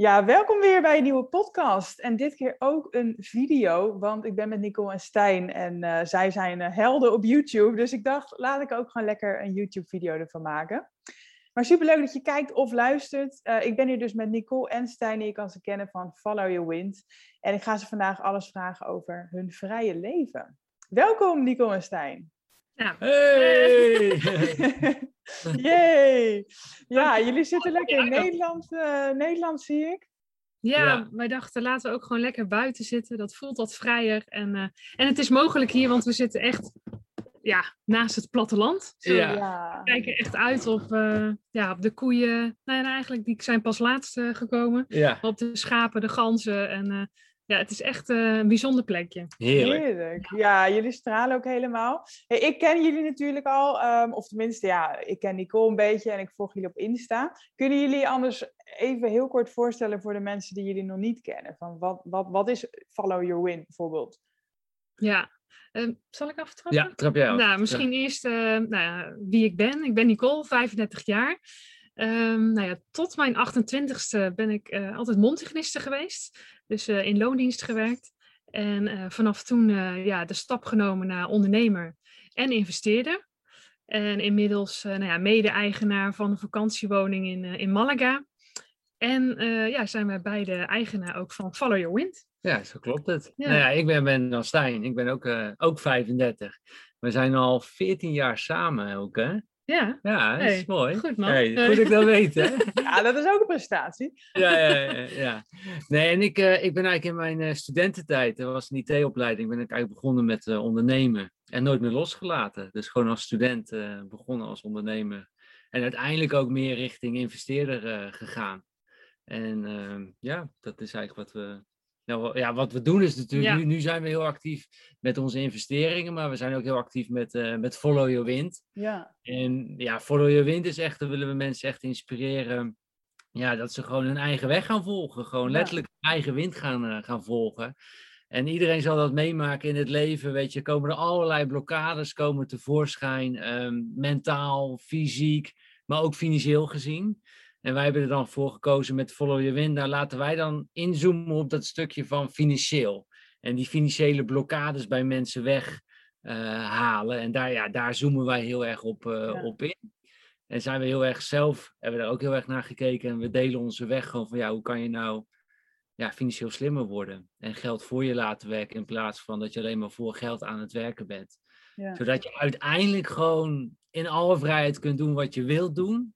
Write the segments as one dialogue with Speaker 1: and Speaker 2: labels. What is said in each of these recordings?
Speaker 1: Ja, welkom weer bij een nieuwe podcast. En dit keer ook een video, want ik ben met Nicole en Stijn en uh, zij zijn uh, helden op YouTube. Dus ik dacht, laat ik ook gewoon lekker een YouTube-video ervan maken. Maar superleuk dat je kijkt of luistert. Uh, ik ben hier dus met Nicole en Stijn, je kan ze kennen van Follow Your Wind. En ik ga ze vandaag alles vragen over hun vrije leven. Welkom Nicole en Stijn.
Speaker 2: Ja. Hey!
Speaker 1: Yay! Ja, jullie zitten lekker in Nederland, uh, Nederland zie ik.
Speaker 2: Ja, ja, wij dachten laten we ook gewoon lekker buiten zitten. Dat voelt wat vrijer. En, uh, en het is mogelijk hier, want we zitten echt ja, naast het platteland. Zo, ja. We kijken echt uit op, uh, ja, op de koeien. Nou, eigenlijk die zijn pas laatst uh, gekomen.
Speaker 3: Ja.
Speaker 2: Op de schapen, de ganzen. En uh, ja, het is echt een bijzonder plekje.
Speaker 3: Heerlijk.
Speaker 1: Heerlijk. Ja, jullie stralen ook helemaal. Hey, ik ken jullie natuurlijk al, um, of tenminste, ja, ik ken Nicole een beetje en ik volg jullie op Insta. Kunnen jullie anders even heel kort voorstellen voor de mensen die jullie nog niet kennen? Van wat, wat, wat is Follow Your Wind bijvoorbeeld?
Speaker 2: Ja, uh, zal ik aftrappen?
Speaker 3: Ja, trap jij af.
Speaker 2: Nou, misschien ja. eerst uh, nou ja, wie ik ben. Ik ben Nicole, 35 jaar. Um, nou ja, tot mijn 28ste ben ik uh, altijd mondhygiëniste geweest. Dus in loondienst gewerkt. En vanaf toen ja, de stap genomen naar ondernemer en investeerder. En inmiddels nou ja, mede-eigenaar van een vakantiewoning in, in Malaga. En ja, zijn wij beide eigenaar ook van Follow Your Wind.
Speaker 3: Ja, zo klopt het. Ja. Nou ja, ik ben, ben dan Stijn, ik ben ook, uh, ook 35. We zijn al 14 jaar samen ook, hè?
Speaker 2: Ja.
Speaker 3: Ja, dat is mooi.
Speaker 2: Goed man.
Speaker 3: Hey, goed ik dat weet, hè?
Speaker 1: ja, dat is ook een prestatie.
Speaker 3: ja, ja, ja, ja. Nee, en ik, uh, ik ben eigenlijk in mijn uh, studententijd, dat was een IT-opleiding, ben ik eigenlijk begonnen met uh, ondernemen. En nooit meer losgelaten. Dus gewoon als student begonnen als ondernemer. En uiteindelijk ook meer richting investeerder gegaan. En ehm, ja, dat is eigenlijk wat we nou, ja, wat we doen is natuurlijk, ja. nu, nu zijn we heel actief met onze investeringen, maar we zijn ook heel actief met, uh, met Follow Your Wind.
Speaker 1: Ja.
Speaker 3: En ja, Follow Your Wind is echt, daar willen we mensen echt inspireren, ja, dat ze gewoon hun eigen weg gaan volgen. Gewoon ja. letterlijk hun eigen wind gaan, uh, gaan volgen. En iedereen zal dat meemaken in het leven, weet je, komen er allerlei blokkades komen tevoorschijn, um, mentaal, fysiek, maar ook financieel gezien. En wij hebben er dan voor gekozen met Follow Your Wind. Daar laten wij dan inzoomen op dat stukje van financieel. En die financiële blokkades bij mensen weghalen. Uh, en daar, ja, daar zoomen wij heel erg op, uh, ja. op in. En zijn we heel erg zelf, hebben we daar ook heel erg naar gekeken. En we delen onze weg gewoon van, ja, hoe kan je nou ja, financieel slimmer worden? En geld voor je laten werken in plaats van dat je alleen maar voor geld aan het werken bent. Ja. Zodat je uiteindelijk gewoon in alle vrijheid kunt doen wat je wilt doen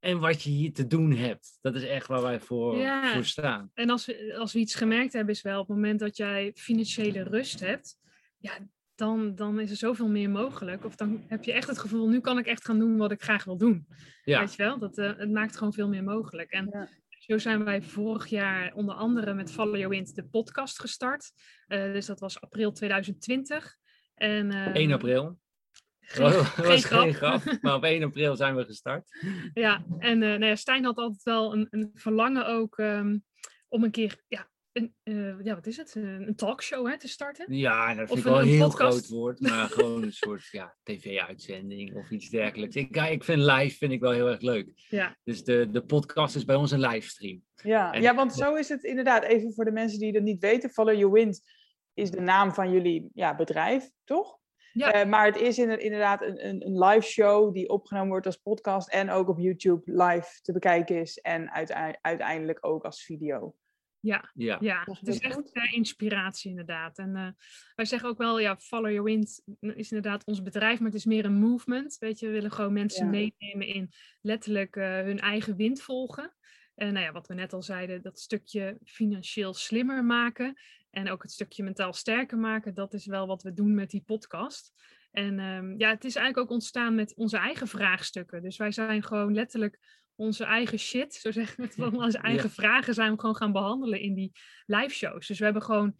Speaker 3: en wat je hier te doen hebt. Dat is echt waar wij voor,
Speaker 2: ja.
Speaker 3: voor staan.
Speaker 2: En als we, als we iets gemerkt hebben, is wel op het moment dat jij financiële rust hebt, ja, dan, dan is er zoveel meer mogelijk. Of dan heb je echt het gevoel, nu kan ik echt gaan doen wat ik graag wil doen.
Speaker 3: Ja.
Speaker 2: Weet je wel? Dat, uh, het maakt gewoon veel meer mogelijk. En ja. zo zijn wij vorig jaar onder andere met Follow Your Wind de podcast gestart. Uh, dus dat was april 2020. En, uh,
Speaker 3: 1 april.
Speaker 2: Geen,
Speaker 3: dat was
Speaker 2: geen grap.
Speaker 3: geen grap, maar op 1 april zijn we gestart.
Speaker 2: Ja, en uh, nou ja, Stijn had altijd wel een, een verlangen ook um, om een keer, ja, een, uh, ja, wat is het? Een talkshow hè, te starten.
Speaker 3: Ja, dat vind ik wel een heel podcast. groot woord, maar gewoon een soort ja, tv-uitzending of iets dergelijks. Ik, ja, ik vind live vind ik wel heel erg leuk.
Speaker 2: Ja.
Speaker 3: Dus de, de podcast is bij ons een livestream.
Speaker 1: Ja. En, ja, want zo is het inderdaad. Even voor de mensen die dat niet weten, Follow Your Wind is de naam van jullie ja, bedrijf, toch?
Speaker 2: Ja.
Speaker 1: Uh, maar het is inderdaad een, een, een live show die opgenomen wordt als podcast en ook op YouTube live te bekijken is en uiteindelijk ook als video.
Speaker 2: Ja,
Speaker 3: ja.
Speaker 2: ja. het is echt uh, inspiratie inderdaad. En uh, wij zeggen ook wel, ja, Follow Your Wind is inderdaad ons bedrijf, maar het is meer een movement. Weet je, we willen gewoon mensen ja. meenemen in letterlijk hun eigen wind volgen. En nou ja, wat we net al zeiden, dat stukje financieel slimmer maken. En ook het stukje mentaal sterker maken, dat is wel wat we doen met die podcast. En um, ja, het is eigenlijk ook ontstaan met onze eigen vraagstukken. Dus wij zijn gewoon letterlijk onze eigen shit, zo zeggen we het onze eigen vragen zijn we gewoon gaan behandelen in die live shows. Dus we hebben gewoon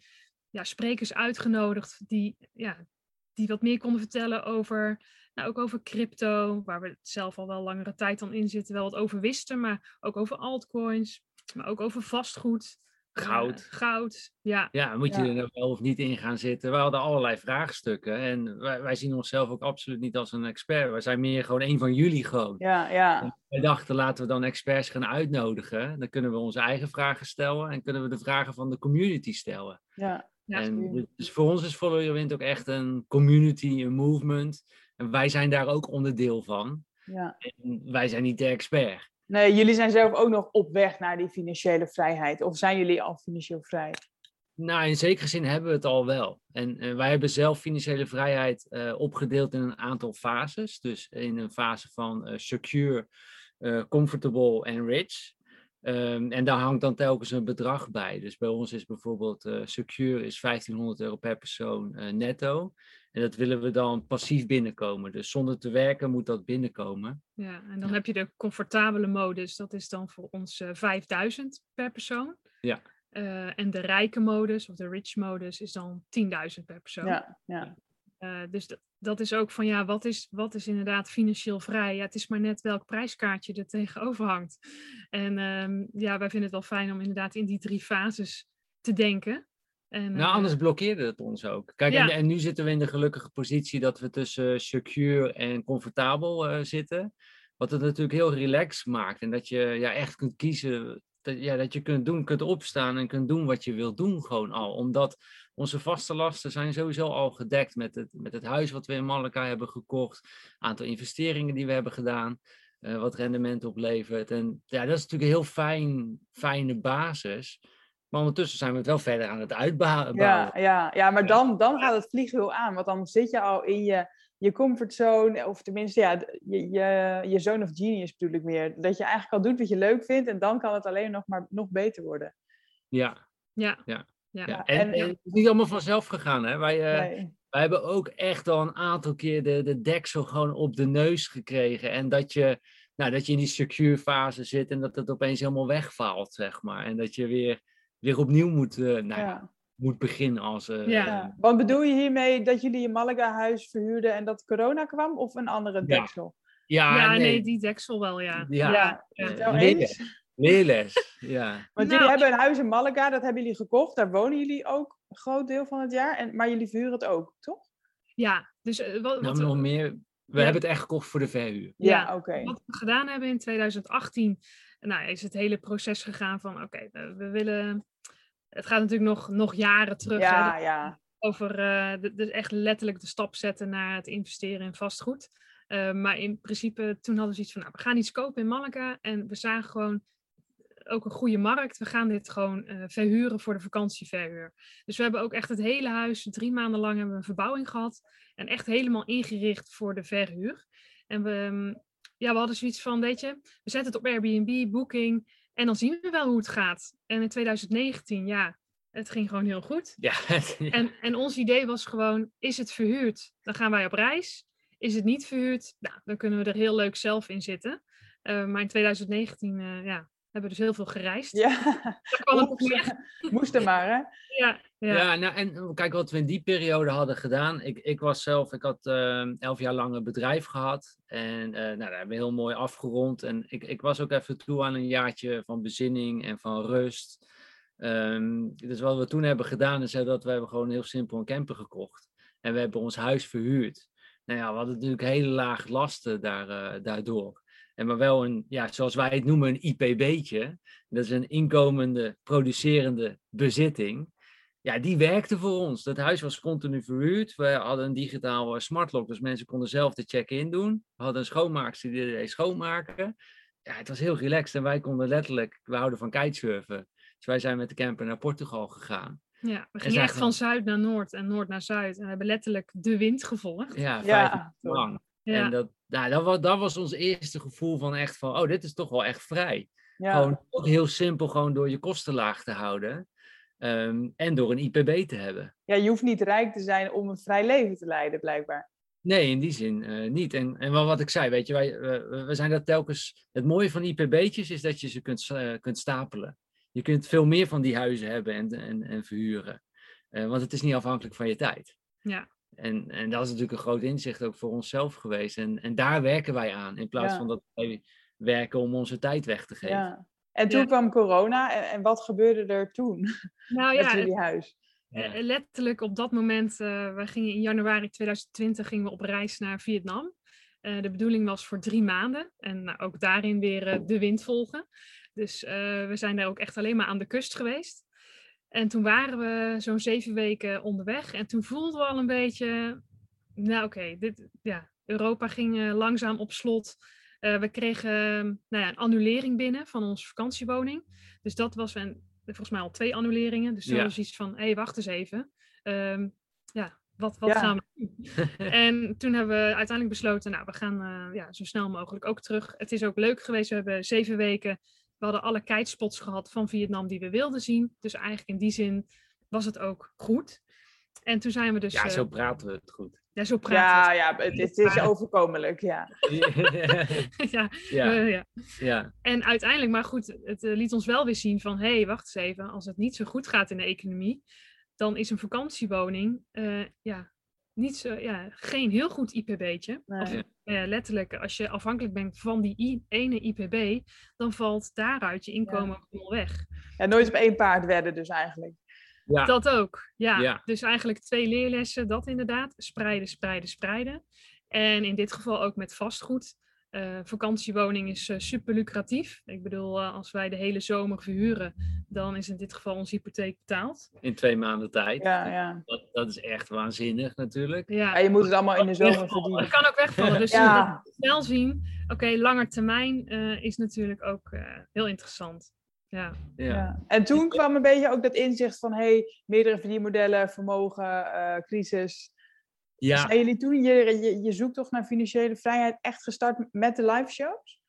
Speaker 2: ja, sprekers uitgenodigd die, ja, die wat meer konden vertellen over, nou, ook over crypto, waar we zelf al wel langere tijd dan in zitten, wel wat over wisten, maar ook over altcoins, maar ook over vastgoed.
Speaker 3: Goud.
Speaker 2: Uh, goud, ja.
Speaker 3: Ja, moet je
Speaker 1: Ja.
Speaker 3: er nou wel of niet in gaan zitten? We hadden allerlei vraagstukken en wij, wij zien onszelf ook absoluut niet als een expert. Wij zijn meer gewoon een van jullie gewoon.
Speaker 1: Ja, ja.
Speaker 3: Wij dachten, laten we dan experts gaan uitnodigen. Dan kunnen we onze eigen vragen stellen en kunnen we de vragen van de community stellen.
Speaker 1: ja.
Speaker 2: Ja,
Speaker 3: en
Speaker 1: slim.
Speaker 3: dus voor ons is Follow Your Wind ook echt een community, een movement. En wij zijn daar ook onderdeel van.
Speaker 1: ja.
Speaker 3: En wij zijn niet de expert.
Speaker 1: Nee, jullie zijn zelf ook nog op weg naar die financiële vrijheid. Of zijn jullie al financieel vrij?
Speaker 3: Nou, in zekere zin hebben we het al wel. En eh, wij hebben zelf financiële vrijheid eh, opgedeeld in een aantal fases. Dus in een fase van eh, secure, comfortable en rich. Ehm, en daar hangt dan telkens een bedrag bij. Dus bij ons is bijvoorbeeld secure is 1500 euro per persoon netto. En dat willen we dan passief binnenkomen. Dus zonder te werken moet dat binnenkomen.
Speaker 2: Ja, en dan heb je de comfortabele modus, dat is dan voor ons eh 5000 per persoon.
Speaker 3: Ja.
Speaker 2: Eh, en de rijke modus, of de rich modus, is dan 10.000 per persoon.
Speaker 1: Ja, ja.
Speaker 2: Eh, dus dat, dat is ook van, ja, wat is, wat is inderdaad financieel vrij? Ja, het is maar net welk prijskaartje er tegenover hangt. En ehm, ja, wij vinden het wel fijn om inderdaad in die drie fases te denken. En,
Speaker 3: Nou,
Speaker 2: eh,
Speaker 3: anders blokkeerde het ons ook. Kijk,
Speaker 2: Ja.
Speaker 3: en, en nu zitten we in de gelukkige positie dat we tussen secure en comfortabel eh, zitten. Wat het natuurlijk heel relaxed maakt. En dat je ja, echt kunt kiezen. Dat, ja, dat je kunt doen, kunt opstaan en kunt doen wat je wilt doen gewoon al. Omdat onze vaste lasten zijn sowieso al gedekt met het, met het huis wat we in Malaga hebben gekocht. Aantal investeringen die we hebben gedaan. eh, wat rendement oplevert. En ja, dat is natuurlijk een heel fijn, fijne basis. Maar ondertussen zijn we het wel verder aan het uitbouwen.
Speaker 1: Ja, ja, ja, maar dan, dan gaat het vliegwiel aan. Want dan zit je al in je, je comfortzone. Of tenminste, ja, je, je, je zone of genius bedoel ik meer. Dat je eigenlijk al doet wat je leuk vindt. En dan kan het alleen nog maar nog beter worden.
Speaker 3: Ja,
Speaker 2: ja,
Speaker 3: Ja.
Speaker 2: ja.
Speaker 3: ja.
Speaker 1: en-
Speaker 3: En, en het is niet allemaal vanzelf gegaan. Hè? Wij, eh,
Speaker 1: Nee.
Speaker 3: wij hebben ook echt al een aantal keer de, de deksel gewoon op de neus gekregen. En dat je, nou, dat je in die secure fase zit en dat het opeens helemaal wegvalt, zeg maar. En dat je weer, weer opnieuw moet, eh, nou, ja. Moet beginnen als... eh,
Speaker 2: Ja.
Speaker 1: Ja. Want bedoel je hiermee dat jullie je Malaga-huis verhuurden en dat corona kwam? Of een andere
Speaker 3: Ja.
Speaker 1: deksel?
Speaker 3: ja,
Speaker 2: ja,
Speaker 3: nee.
Speaker 2: nee, die deksel wel, ja.
Speaker 3: Ja,
Speaker 1: Ja,
Speaker 2: ja.
Speaker 3: leerles. Ja.
Speaker 1: Want
Speaker 2: Nou,
Speaker 1: jullie hebben een huis in Malaga, dat hebben jullie gekocht. Daar wonen jullie ook een groot deel van het jaar. En, maar jullie verhuren het ook, toch?
Speaker 2: Ja, dus eh, wat,
Speaker 3: Nou,
Speaker 2: wat,
Speaker 3: nog meer. We
Speaker 2: Ja.
Speaker 3: hebben het echt gekocht voor de verhuur.
Speaker 1: Ja,
Speaker 2: Ja,
Speaker 1: oké.
Speaker 2: wat we gedaan hebben in 2018, nou, is het hele proces gegaan van, oké, we, we willen... Het gaat natuurlijk nog, nog jaren terug. hè,
Speaker 1: Ja, ja.
Speaker 2: over eh, de- dus echt letterlijk de stap zetten naar het investeren in vastgoed. Eh, maar in principe, toen hadden we zoiets van, nou, we gaan iets kopen in Malaga en we zagen gewoon ook een goede markt. We gaan dit gewoon eh, verhuren voor de vakantieverhuur. Dus we hebben ook echt het hele huis, drie maanden lang hebben we een verbouwing gehad en echt helemaal ingericht voor de verhuur. En we, mm, ja, we hadden zoiets van, weet je, we zetten het op Airbnb, Booking en dan zien we wel hoe het gaat. En in 2019, ja, het ging gewoon heel goed.
Speaker 3: Ja,
Speaker 2: En, en ons idee was gewoon, is het verhuurd? Dan gaan wij op reis. Is het niet verhuurd? Nou, dan kunnen we er heel leuk zelf in zitten. Eh, maar in 2019 eh, ja, hebben dus heel veel gereisd.
Speaker 1: Ja,
Speaker 2: kwam
Speaker 1: Oeps.
Speaker 2: neer.
Speaker 1: moest er maar, hè?
Speaker 2: Ja, ja.
Speaker 3: Ja, nou, en kijk wat we in die periode hadden gedaan. Ik, ik was zelf, ik had eh, elf jaar lang een bedrijf gehad. En eh, nou, dat hebben we heel mooi afgerond. En ik, ik was ook even toe aan een jaartje van bezinning en van rust. Ehm, dus wat we toen hebben gedaan, is dat we hebben gewoon heel simpel een camper gekocht. En we hebben ons huis verhuurd. Nou ja, we hadden natuurlijk hele lage lasten daar, eh, daardoor. En maar wel een, ja, zoals wij het noemen, een IPB'tje. Dat is een inkomende, producerende bezitting. Ja, die werkte voor ons. Dat huis was continu verhuurd. We hadden een digitaal eh, smartlock, dus mensen konden zelf de check-in doen. We hadden een schoonmaakster die deed schoonmaken. Ja, het was heel relaxed en wij konden letterlijk, we houden van kitesurfen. Dus wij zijn met de camper naar Portugal gegaan.
Speaker 2: Ja, we
Speaker 3: En
Speaker 2: gingen echt van zuid naar noord en noord naar zuid. En we hebben letterlijk de wind gevolgd.
Speaker 3: Ja, vijf
Speaker 1: Ja,
Speaker 3: lang.
Speaker 2: Ja,
Speaker 3: En dat, nou, dat, was, dat was ons eerste gevoel van echt van, oh, dit is toch wel echt vrij.
Speaker 1: Ja.
Speaker 3: Gewoon ook heel simpel, gewoon door je kosten laag te houden. Ehm, en door een IPB te hebben.
Speaker 1: ja, je hoeft niet rijk te zijn om een vrij leven te leiden, blijkbaar.
Speaker 3: Nee, in die zin uh, niet. En, en wat ik zei, weet je, wij, we zijn dat telkens. Het mooie van IPB'tjes is dat je ze kunt, uh, kunt stapelen. Je kunt veel meer van die huizen hebben en, en, en verhuren. Uh, want het is niet afhankelijk van je tijd.
Speaker 2: Ja.
Speaker 3: En, en dat is natuurlijk een groot inzicht ook voor onszelf geweest. En, en daar werken wij aan, in plaats
Speaker 1: Ja.
Speaker 3: van dat wij werken om onze tijd weg te geven.
Speaker 1: Ja. En toen
Speaker 2: Ja.
Speaker 1: kwam corona en, en wat gebeurde er toen
Speaker 2: Nou
Speaker 1: met
Speaker 2: ja,
Speaker 1: jullie huis?
Speaker 3: Ja.
Speaker 2: Eh, letterlijk op dat moment, eh we gingen in januari 2020 gingen we op reis naar Vietnam. Eh, de bedoeling was voor drie maanden en nou, ook daarin weer de wind volgen. Dus eh, we zijn daar ook echt alleen maar aan de kust geweest. En toen waren we zo'n zeven weken onderweg en toen voelden we al een beetje, nou oké, dit, ja, Europa ging eh, langzaam op slot. Eh, we kregen nou ja, een annulering binnen van onze vakantiewoning. Dus dat was een, volgens mij al twee annuleringen. Dus toen
Speaker 3: Ja.
Speaker 2: was iets van, hé, hey, wacht eens even. Ehm, ja, wat, wat
Speaker 1: Ja.
Speaker 2: gaan we doen? en toen hebben we uiteindelijk besloten, nou, we gaan eh, ja, zo snel mogelijk ook terug. Het is ook leuk geweest. We hebben zeven weken, we hadden alle kitespots gehad van Vietnam die we wilden zien. Dus eigenlijk in die zin was het ook goed. En toen zijn we dus...
Speaker 3: ja,
Speaker 2: eh,
Speaker 3: zo praten we het goed.
Speaker 2: ja, zo praten
Speaker 1: Ja, ja, het, het is overkomelijk, ja.
Speaker 2: we. ja,
Speaker 3: ja,
Speaker 2: eh, ja.
Speaker 3: ja,
Speaker 2: En uiteindelijk, maar goed, het eh, liet ons wel weer zien van, hé, hey, wacht eens even, als het niet zo goed gaat in de economie, dan is een vakantiewoning eh, ja, niet zo, ja, geen heel goed IPB'tje.
Speaker 1: Nee.
Speaker 2: Of eh, letterlijk, als je afhankelijk bent van die I- ene IPB, dan valt daaruit je inkomen helemaal weg.
Speaker 1: ja. Nooit op één paard wedden dus eigenlijk.
Speaker 3: ja.
Speaker 2: Dat ook, ja.
Speaker 3: Ja.
Speaker 2: Dus eigenlijk twee leerlessen, dat inderdaad. Spreiden, spreiden, spreiden. En in dit geval ook met vastgoed. Eh, vakantiewoning is eh, super lucratief. Ik bedoel, eh, als wij de hele zomer verhuren, dan is in dit geval onze hypotheek betaald.
Speaker 3: in twee maanden tijd.
Speaker 1: Ja, ja.
Speaker 3: Dat, dat is echt waanzinnig natuurlijk.
Speaker 1: ja,
Speaker 2: Ja,
Speaker 1: je moet het allemaal in de zomer
Speaker 2: dat
Speaker 1: verdienen.
Speaker 2: kan ook wegvallen. Dus
Speaker 1: Ja.
Speaker 2: dat snel zien. Oké, langer termijn eh, is natuurlijk ook eh, heel interessant. Ja.
Speaker 3: Ja.
Speaker 1: Ja. En toen kwam een beetje ook dat inzicht van hey, meerdere verdienmodellen, vermogen, eh, crisis.
Speaker 3: Ja.
Speaker 1: Zijn jullie toen je, je, je zoektocht naar financiële vrijheid echt gestart met de live shows?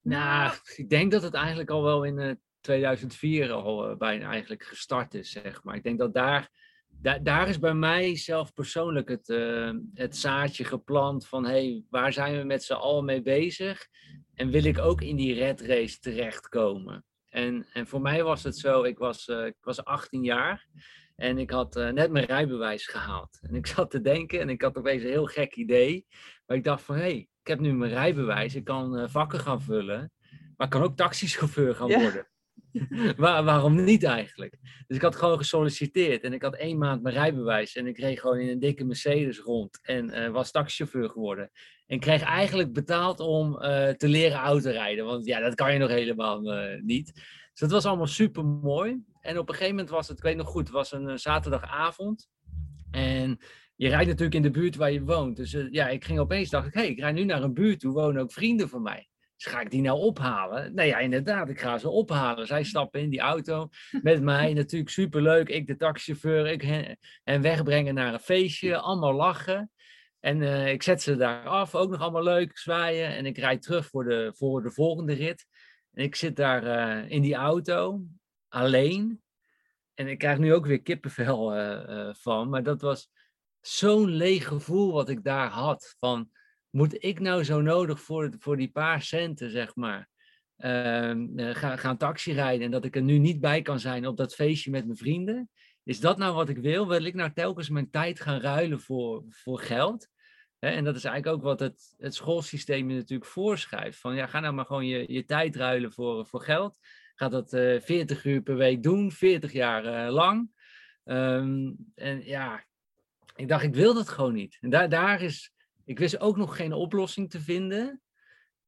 Speaker 3: Nou, ik denk dat het eigenlijk al wel in eh, 2004 al eh, bijna eigenlijk gestart is, zeg maar. Ik denk dat daar, daar, daar is bij mij zelf persoonlijk het, eh, het zaadje geplant van, hé, hey, waar zijn we met z'n allen mee bezig? En wil ik ook in die red race terechtkomen? En, en voor mij was het zo, ik was, ik was 18 jaar en ik had eh, net mijn rijbewijs gehaald. En ik zat te denken en ik had opeens een heel gek idee. Maar ik dacht van, hé, hey, ik heb nu mijn rijbewijs, ik kan eh, vakken gaan vullen, maar ik kan ook taxichauffeur gaan
Speaker 1: Ja.
Speaker 3: worden. Waar, waarom niet eigenlijk? Dus ik had gewoon gesolliciteerd en ik had één maand mijn rijbewijs en ik reed gewoon in een dikke Mercedes rond en eh, was taxichauffeur geworden. En kreeg eigenlijk betaald om te leren autorijden, want ja, dat kan je nog helemaal niet. Dus dat was allemaal super mooi. En op een gegeven moment was het, ik weet nog goed, was een eh, zaterdagavond. En je rijdt natuurlijk in de buurt waar je woont. Dus eh, ja, ik ging opeens, dacht ik, hé, hey, ik rijd nu naar een buurt, toe wonen ook vrienden van mij. Dus ga ik die nou ophalen? Nou ja, inderdaad, ik ga ze ophalen. Zij stappen in die auto met mij, natuurlijk superleuk. Ik de taxichauffeur, ik hen, en wegbrengen naar een feestje, allemaal lachen. En eh, ik zet ze daar af, ook nog allemaal leuk, zwaaien. En ik rijd terug voor de, voor de volgende rit. En ik zit daar in die auto, alleen. En ik krijg nu ook weer kippenvel eh, eh, van. Maar dat was zo'n leeg gevoel wat ik daar had. Van, moet ik nou zo nodig voor, voor die paar centen, zeg maar, ehm, eh, gaan, gaan taxi rijden en dat ik er nu niet bij kan zijn op dat feestje met mijn vrienden? Is dat nou wat ik wil? Wil ik nou telkens mijn tijd gaan ruilen voor, voor geld? En dat is eigenlijk ook wat het, het schoolsysteem je natuurlijk voorschrijft. Van ja, ga nou maar gewoon je, je tijd ruilen voor, voor geld. Ga dat eh 40 uur per week doen, 40 jaar eh, lang. Ehm, en ja, ik dacht, ik wil dat gewoon niet. En daar, daar is, ik wist ook nog geen oplossing te vinden.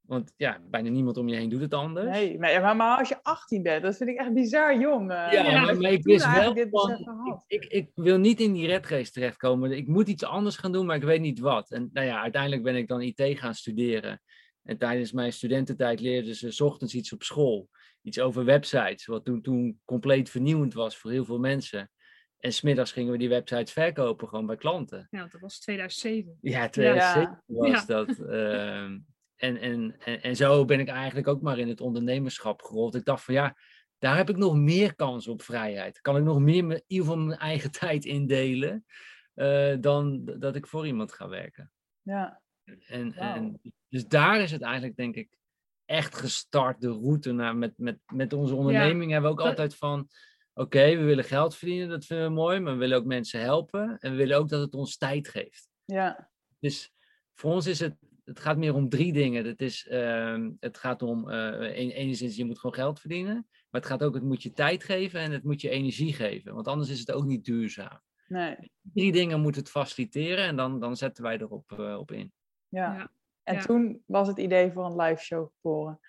Speaker 3: Want ja, bijna niemand om je heen doet het anders.
Speaker 1: Nee, maar, maar, als je 18 bent, dat vind ik echt bizar jong. eh.
Speaker 3: Ja,
Speaker 2: Ja,
Speaker 3: maar, ik wist wel
Speaker 1: dit
Speaker 3: van, ik, ik wil niet in die red race terechtkomen. Ik moet iets anders gaan doen, maar ik weet niet wat. En nou ja, uiteindelijk ben ik dan IT gaan studeren. En tijdens mijn studententijd leerden ze 's ochtends iets op school. Iets over websites, wat toen, toen compleet vernieuwend was voor heel veel mensen. En smiddags gingen we die websites verkopen, gewoon bij klanten.
Speaker 2: ja, dat was 2007.
Speaker 3: Ja, 2007 was
Speaker 2: Ja.
Speaker 3: dat. ehm, en, en, en, en zo ben ik eigenlijk ook maar in het ondernemerschap gerold. Ik dacht van ja, daar heb ik nog meer kans op vrijheid. Kan ik nog meer mijn, in ieder geval mijn eigen tijd indelen eh, dan dat ik voor iemand ga werken.
Speaker 1: Ja.
Speaker 3: En, en, dus daar is het eigenlijk, denk ik, echt gestart, de route naar. Met, met, met onze onderneming hebben we ook altijd van. Oké, we willen geld verdienen, dat vinden we mooi, maar we willen ook mensen helpen. En we willen ook dat het ons tijd geeft.
Speaker 1: Ja.
Speaker 3: Dus voor ons is het, het gaat meer om drie dingen. Het, is, ehm, het gaat om, eh een- enigszins, je moet gewoon geld verdienen. Maar het gaat ook, het moet je tijd geven en het moet je energie geven. Want anders is het ook niet duurzaam.
Speaker 1: Nee.
Speaker 3: Drie dingen moet het faciliteren en dan, dan zetten wij erop eh, op in.
Speaker 1: Ja.
Speaker 2: Ja.
Speaker 1: En
Speaker 2: Ja.
Speaker 1: toen was het idee voor een live show geboren.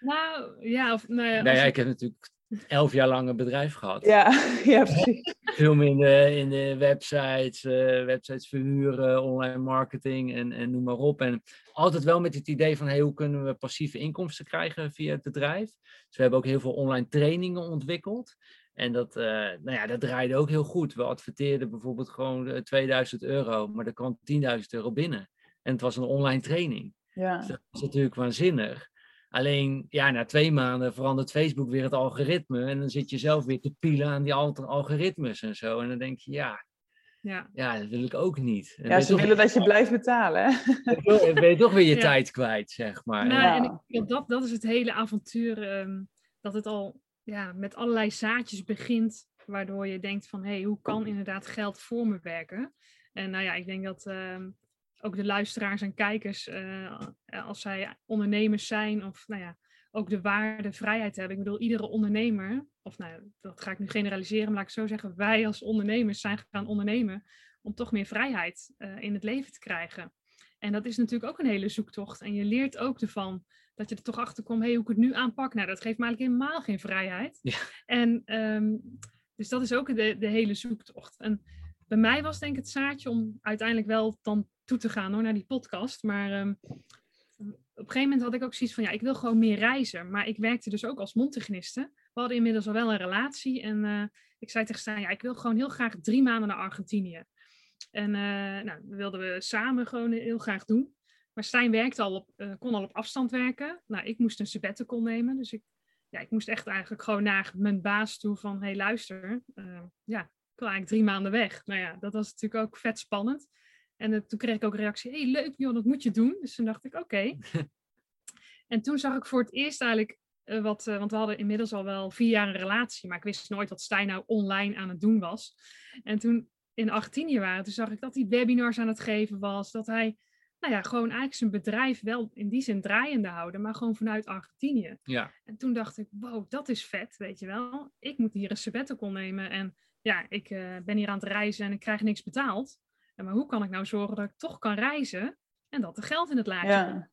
Speaker 2: Nou, ja, of, nou ja,
Speaker 3: Nou ja,
Speaker 2: ik-
Speaker 3: ik heb natuurlijk elf jaar lang een bedrijf gehad.
Speaker 1: Ja, ja precies.
Speaker 3: Veel in de, in de websites, eh, websites verhuren, online marketing en, en noem maar op. En altijd wel met het idee van hey, hoe kunnen we passieve inkomsten krijgen via het bedrijf. Dus we hebben ook heel veel online trainingen ontwikkeld. En dat, eh, nou ja, dat draaide ook heel goed. We adverteerden bijvoorbeeld gewoon eh, 2000 euro, maar er kwam 10.000 euro binnen. En het was een online training.
Speaker 1: Ja.
Speaker 3: Dus dat is natuurlijk waanzinnig. Alleen, ja, na twee maanden verandert Facebook weer het algoritme. En dan zit je zelf weer te pielen aan die al- algoritmes en zo. En dan denk je, ja,
Speaker 2: ja,
Speaker 3: ja dat wil ik ook niet. En
Speaker 1: ja,
Speaker 3: je
Speaker 1: ze willen dat je blijft betalen. Hè?
Speaker 3: ben je toch weer je
Speaker 2: Ja.
Speaker 3: tijd kwijt, zeg maar.
Speaker 2: Nou,
Speaker 1: Ja.
Speaker 2: en ik, dat, dat is het hele avontuur. ehm, dat het al ja, met allerlei zaadjes begint. Waardoor je denkt van, hé, hey, hoe kan inderdaad geld voor me werken? En nou ja, ik denk dat ehm, ook de luisteraars en kijkers, eh, als zij ondernemers zijn of nou ja, ook de waarde vrijheid hebben. Ik bedoel, iedere ondernemer, of nou, dat ga ik nu generaliseren, maar laat ik zo zeggen, wij als ondernemers zijn gaan ondernemen om toch meer vrijheid eh, in het leven te krijgen. En dat is natuurlijk ook een hele zoektocht. En je leert ook ervan dat je er toch achter komt, hey, hoe ik het nu aanpak. Nou, dat geeft me eigenlijk helemaal geen vrijheid.
Speaker 3: Ja.
Speaker 2: En ehm, dus dat is ook de, de hele zoektocht. En bij mij was denk ik het zaadje om uiteindelijk wel dan toe te gaan hoor, naar die podcast. Maar ehm, op een gegeven moment had ik ook zoiets van, ja, ik wil gewoon meer reizen. Maar ik werkte dus ook als mondtechniste. We hadden inmiddels al wel een relatie. En eh, ik zei tegen Stijn, ja, ik wil gewoon heel graag drie maanden naar Argentinië. En eh, nou, dat wilden we samen gewoon heel graag doen. Maar Stijn werkte al op, eh, kon al op afstand werken. Nou, ik moest een sabbatical nemen. Dus ik, ja, ik moest echt eigenlijk gewoon naar mijn baas toe van... Hé, hey, luister, ja, ik wil eigenlijk drie maanden weg. Nou ja, dat was natuurlijk ook vet spannend. En toen kreeg ik ook reactie, hey, leuk joh, dat moet je doen. Dus toen dacht ik, oké. en toen zag ik voor het eerst eigenlijk eh, wat... eh, want we hadden inmiddels al wel vier jaar een relatie. Maar ik wist nooit wat Stijn nou online aan het doen was. En toen in Argentinië waren, toen zag ik dat hij webinars aan het geven was. Dat hij, nou ja, gewoon eigenlijk zijn bedrijf wel in die zin draaiende houden, maar gewoon vanuit Argentinië.
Speaker 3: Ja,
Speaker 2: En toen dacht ik, wow, dat is vet, weet je wel. Ik moet hier een sabbatical nemen en ja, ik eh, ben hier aan het reizen en ik krijg niks betaald. Maar hoe kan ik nou zorgen dat ik toch kan reizen en dat er geld in het laadje
Speaker 1: Ja.
Speaker 2: komt?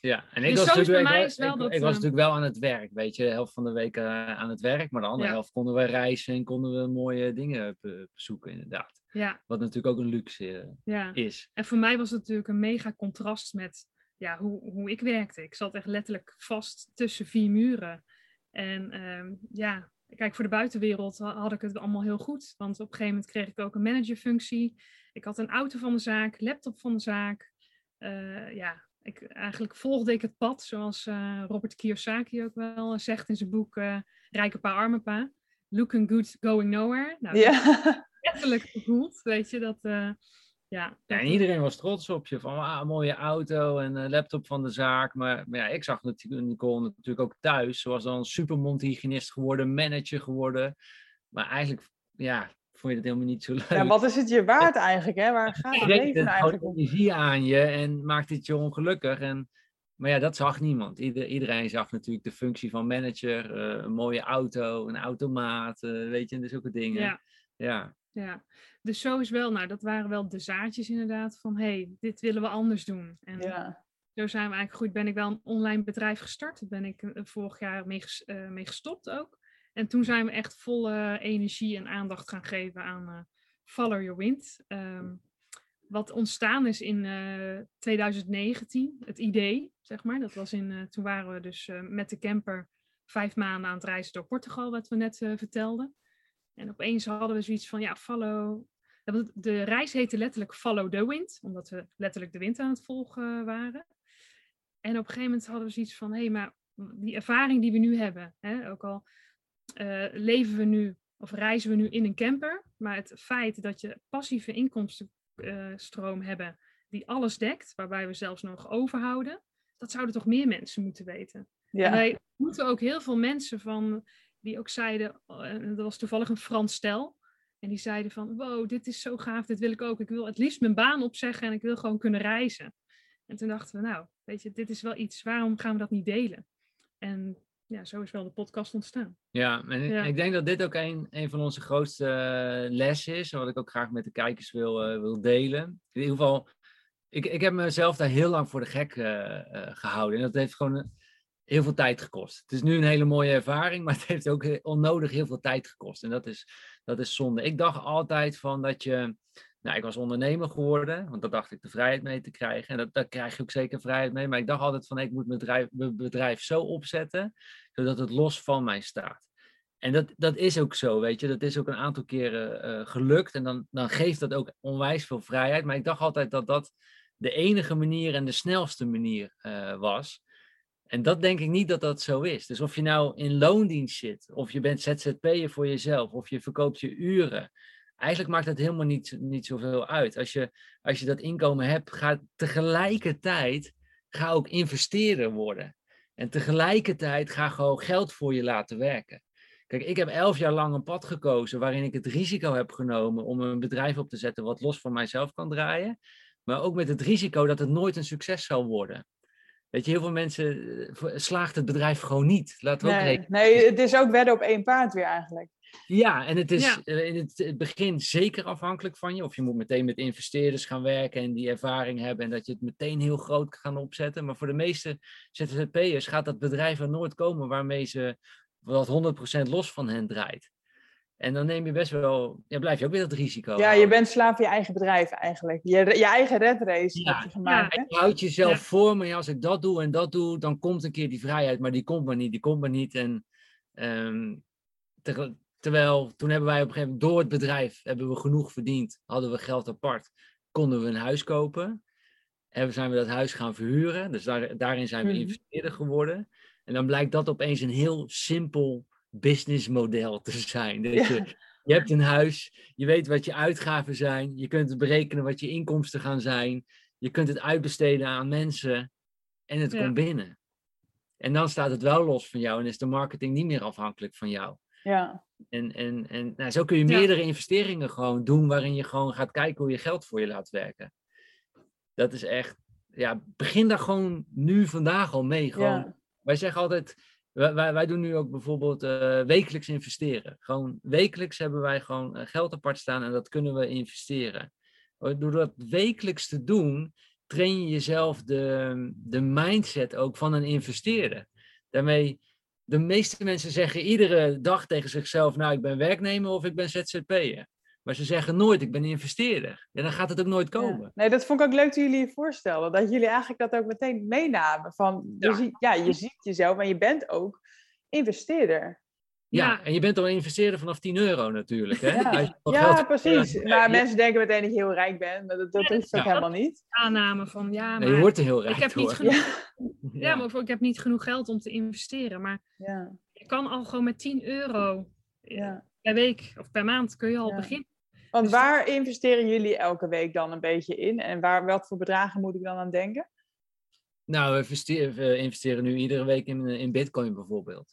Speaker 3: ja. En ik
Speaker 2: Dus
Speaker 3: was, natuurlijk,
Speaker 2: mij
Speaker 3: wel-
Speaker 2: is wel
Speaker 3: ik,
Speaker 2: dat,
Speaker 3: ik was
Speaker 2: eh,
Speaker 3: natuurlijk wel aan het werk, weet je. De helft van de week eh, aan het werk, maar de andere
Speaker 2: Ja.
Speaker 3: helft konden we reizen en konden we mooie dingen be- bezoeken, inderdaad.
Speaker 2: Ja,
Speaker 3: Wat natuurlijk ook een luxe eh,
Speaker 2: ja.
Speaker 3: is.
Speaker 2: En voor mij was het natuurlijk een mega contrast met ja, hoe, hoe ik werkte. Ik zat echt letterlijk vast tussen vier muren. En ehm, ja, kijk, voor de buitenwereld ha- had ik het allemaal heel goed. Want op een gegeven moment kreeg ik ook een managerfunctie. Ik had een auto van de zaak, laptop van de zaak. Eh, ja, ik, eigenlijk volgde ik het pad, zoals eh, Robert Kiyosaki ook wel zegt in zijn boek eh, Rijke Pa, Arme Pa. Looking good, going nowhere. Nou,
Speaker 1: Ja.
Speaker 2: letterlijk gevoeld, weet je. Dat, eh, ja,
Speaker 3: Ja, en iedereen was trots op je. Van ah, een mooie auto en laptop van de zaak. Maar, maar ja, ik zag natuurlijk Nicole natuurlijk ook thuis. Ze was dan een supermondhygiënist geworden, manager geworden. Maar eigenlijk, ja, vond je het helemaal niet zo leuk.
Speaker 1: ja, wat is het je waard eigenlijk? Hè? Waar gaat het leven
Speaker 3: het gewoon
Speaker 1: eigenlijk om?
Speaker 3: energie aan je en maakt het je ongelukkig. En, maar ja, dat zag niemand. Ieder, iedereen zag natuurlijk de functie van manager, eh, een mooie auto, een automaat, eh, weet je, en zulke dingen.
Speaker 2: ja.
Speaker 3: ja.
Speaker 2: Ja, dus zo is wel, nou, dat waren wel de zaadjes inderdaad van, hey, dit willen we anders doen. En
Speaker 1: Ja.
Speaker 2: zo zijn we eigenlijk goed, ben ik wel een online bedrijf gestart. Daar ben ik eh, vorig jaar mee, eh, mee gestopt ook. En toen zijn we echt volle energie en aandacht gaan geven aan eh, Follow Your Wind. Ehm, wat ontstaan is in eh, 2019, het idee, zeg maar. Dat was in, eh, toen waren we dus eh, met de camper vijf maanden aan het reizen door Portugal, wat we net eh, vertelden. En opeens hadden we zoiets van, ja, follow... De reis heette letterlijk Follow the Wind, omdat we letterlijk de wind aan het volgen waren. En op een gegeven moment hadden we zoiets van, hé, hey, maar die ervaring die we nu hebben, hè, ook al eh, leven we nu of reizen we nu in een camper, maar het feit dat je passieve inkomstenstroom hebben, die alles dekt, waarbij we zelfs nog overhouden. Dat zouden toch meer mensen moeten weten.
Speaker 1: Ja.
Speaker 2: Wij moeten ook heel veel mensen van, die ook zeiden, eh, dat was toevallig een Frans stel, en die zeiden van, wow, dit is zo gaaf, dit wil ik ook. Ik wil het liefst mijn baan opzeggen en ik wil gewoon kunnen reizen. En toen dachten we, nou, weet je, dit is wel iets, waarom gaan we dat niet delen? En ja, zo is wel de podcast ontstaan.
Speaker 3: Ja, en ik-
Speaker 2: Ja.
Speaker 3: ik denk dat dit ook een, een van onze grootste eh, lessen is, wat ik ook graag met de kijkers wil, eh, wil delen. In ieder geval, ik, ik heb mezelf daar heel lang voor de gek eh, eh, gehouden. En dat heeft gewoon heel veel tijd gekost. Het is nu een hele mooie ervaring, maar het heeft ook onnodig heel veel tijd gekost. En dat is, dat is zonde. Ik dacht altijd van dat je. Nou, ik was ondernemer geworden, want daar dacht ik de vrijheid mee te krijgen. En dat, daar krijg je ook zeker vrijheid mee. Maar ik dacht altijd van, ik moet mijn bedrijf, zo opzetten, zodat het los van mij staat. En dat, dat is ook zo, weet je. Dat is ook een aantal keren eh, gelukt. En dan, dan geeft dat ook onwijs veel vrijheid. Maar ik dacht altijd dat dat de enige manier en de snelste manier eh, was. En dat denk ik niet dat dat zo is. Dus of je nou in loondienst zit, of je bent ZZP'er voor jezelf, of je verkoopt je uren. Eigenlijk maakt dat helemaal niet, niet zoveel uit. Als je, als je dat inkomen hebt, ga tegelijkertijd ga ook investeerder worden. En tegelijkertijd ga gewoon geld voor je laten werken. Kijk, ik heb elf jaar lang een pad gekozen waarin ik het risico heb genomen om een bedrijf op te zetten wat los van mijzelf kan draaien. Maar ook met het risico dat het nooit een succes zal worden. Weet je, heel veel mensen eh, slaagt het bedrijf gewoon niet. Laten we ook
Speaker 1: Nee,
Speaker 3: rekenen.
Speaker 1: nee, het is ook wedden op één paard weer eigenlijk.
Speaker 3: Ja, en het is
Speaker 2: Ja.
Speaker 3: eh, in het, het begin zeker afhankelijk van je. Of je moet meteen met investeerders gaan werken en die ervaring hebben. En dat je het meteen heel groot gaan opzetten. Maar voor de meeste ZZP'ers gaat dat bedrijf er nooit komen waarmee ze wat 100% los van hen draait. En dan neem je best wel, ja, blijf je ook weer dat risico.
Speaker 1: Ja, je bent slaaf van je eigen bedrijf eigenlijk. Je, je eigen red race
Speaker 3: Ja.
Speaker 1: heb je gemaakt. hè?
Speaker 3: Je houdt jezelf
Speaker 2: Ja.
Speaker 3: voor, maar ja, als ik dat doe en dat doe, dan komt een keer die vrijheid, maar die komt maar niet, die komt maar niet. En ehm, terwijl toen hebben wij op een gegeven moment door het bedrijf hebben we genoeg verdiend, hadden we geld apart, konden we een huis kopen. En zijn we dat huis gaan verhuren, dus daar, daarin zijn we
Speaker 1: Mhm.
Speaker 3: investeerder geworden. En dan blijkt dat opeens een heel simpel businessmodel te zijn.
Speaker 1: Ja.
Speaker 3: je, je hebt een huis, je weet wat je uitgaven zijn, je kunt berekenen wat je inkomsten gaan zijn. Je kunt het uitbesteden aan mensen en het
Speaker 2: Ja.
Speaker 3: komt binnen. En dan staat het wel los van jou en is de marketing niet meer afhankelijk van jou.
Speaker 1: Ja.
Speaker 3: En, en, en nou, zo kun je
Speaker 2: Ja.
Speaker 3: meerdere investeringen gewoon doen waarin je gewoon gaat kijken hoe je geld voor je laat werken. Dat is echt, ja, begin daar gewoon nu vandaag al mee. Gewoon,
Speaker 1: Ja.
Speaker 3: Wij zeggen altijd, wij, wij, wij doen nu ook bijvoorbeeld eh, wekelijks investeren. Gewoon wekelijks hebben wij gewoon eh, geld apart staan en dat kunnen we investeren. Door dat wekelijks te doen, train je jezelf de, de mindset ook van een investeerder. Daarmee, de meeste mensen zeggen iedere dag tegen zichzelf, nou ik ben werknemer of ik ben ZZP'er. Maar ze zeggen nooit, ik ben investeerder. En dan gaat het ook nooit komen.
Speaker 1: Ja. Nee, dat vond ik ook leuk toen jullie je voorstelden. Dat jullie eigenlijk dat ook meteen meenamen. Van, je
Speaker 3: Ja.
Speaker 1: ziet, ja, je ziet jezelf, maar je bent ook investeerder.
Speaker 3: Ja,
Speaker 2: Ja.
Speaker 3: en je bent al een investeerder vanaf 10 euro natuurlijk. Hè?
Speaker 1: Ja,
Speaker 3: Als je wat
Speaker 1: ja precies. Maar mensen denken meteen dat je heel rijk bent. Maar dat, ook
Speaker 3: ja.
Speaker 1: helemaal niet.
Speaker 2: Aanname van ja, maar
Speaker 3: je wordt er heel rijk
Speaker 2: ik heb niet genoeg,
Speaker 1: Ja.
Speaker 2: ja. maar ik heb niet genoeg geld om te investeren. Maar
Speaker 1: Ja,
Speaker 2: je kan al gewoon met 10 euro eh,
Speaker 1: ja.
Speaker 2: per week of per maand kun je al
Speaker 1: Ja.
Speaker 2: beginnen.
Speaker 1: Want
Speaker 2: Dus-
Speaker 1: waar investeren jullie elke week dan een beetje in? En waar, wat voor bedragen moet ik dan aan denken?
Speaker 3: Nou, we investeren, we investeren nu iedere week in, in Bitcoin bijvoorbeeld.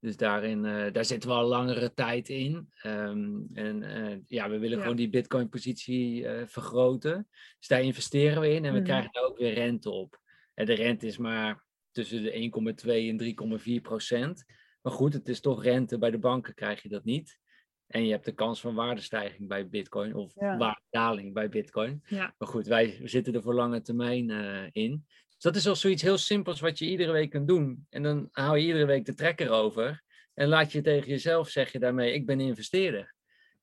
Speaker 3: Dus daarin, eh, daar zitten we al langere tijd in. Ehm, en eh, ja, we willen
Speaker 2: Ja.
Speaker 3: gewoon die Bitcoin-positie eh, vergroten. Dus daar investeren we in en we
Speaker 1: Mhm.
Speaker 3: krijgen daar ook weer rente op. En de rente is maar tussen de 1,2 en 3,4 procent. Maar goed, het is toch rente. Bij de banken krijg je dat niet. En je hebt de kans van waardestijging bij Bitcoin of
Speaker 1: Ja.
Speaker 3: waardedaling bij Bitcoin.
Speaker 2: Ja.
Speaker 3: Maar goed, wij zitten er voor lange termijn in. Dus dat is al zoiets heel simpels wat je iedere week kunt doen. En dan hou je iedere week de trekker over. En laat je tegen jezelf zeggen daarmee, ik ben investeerder.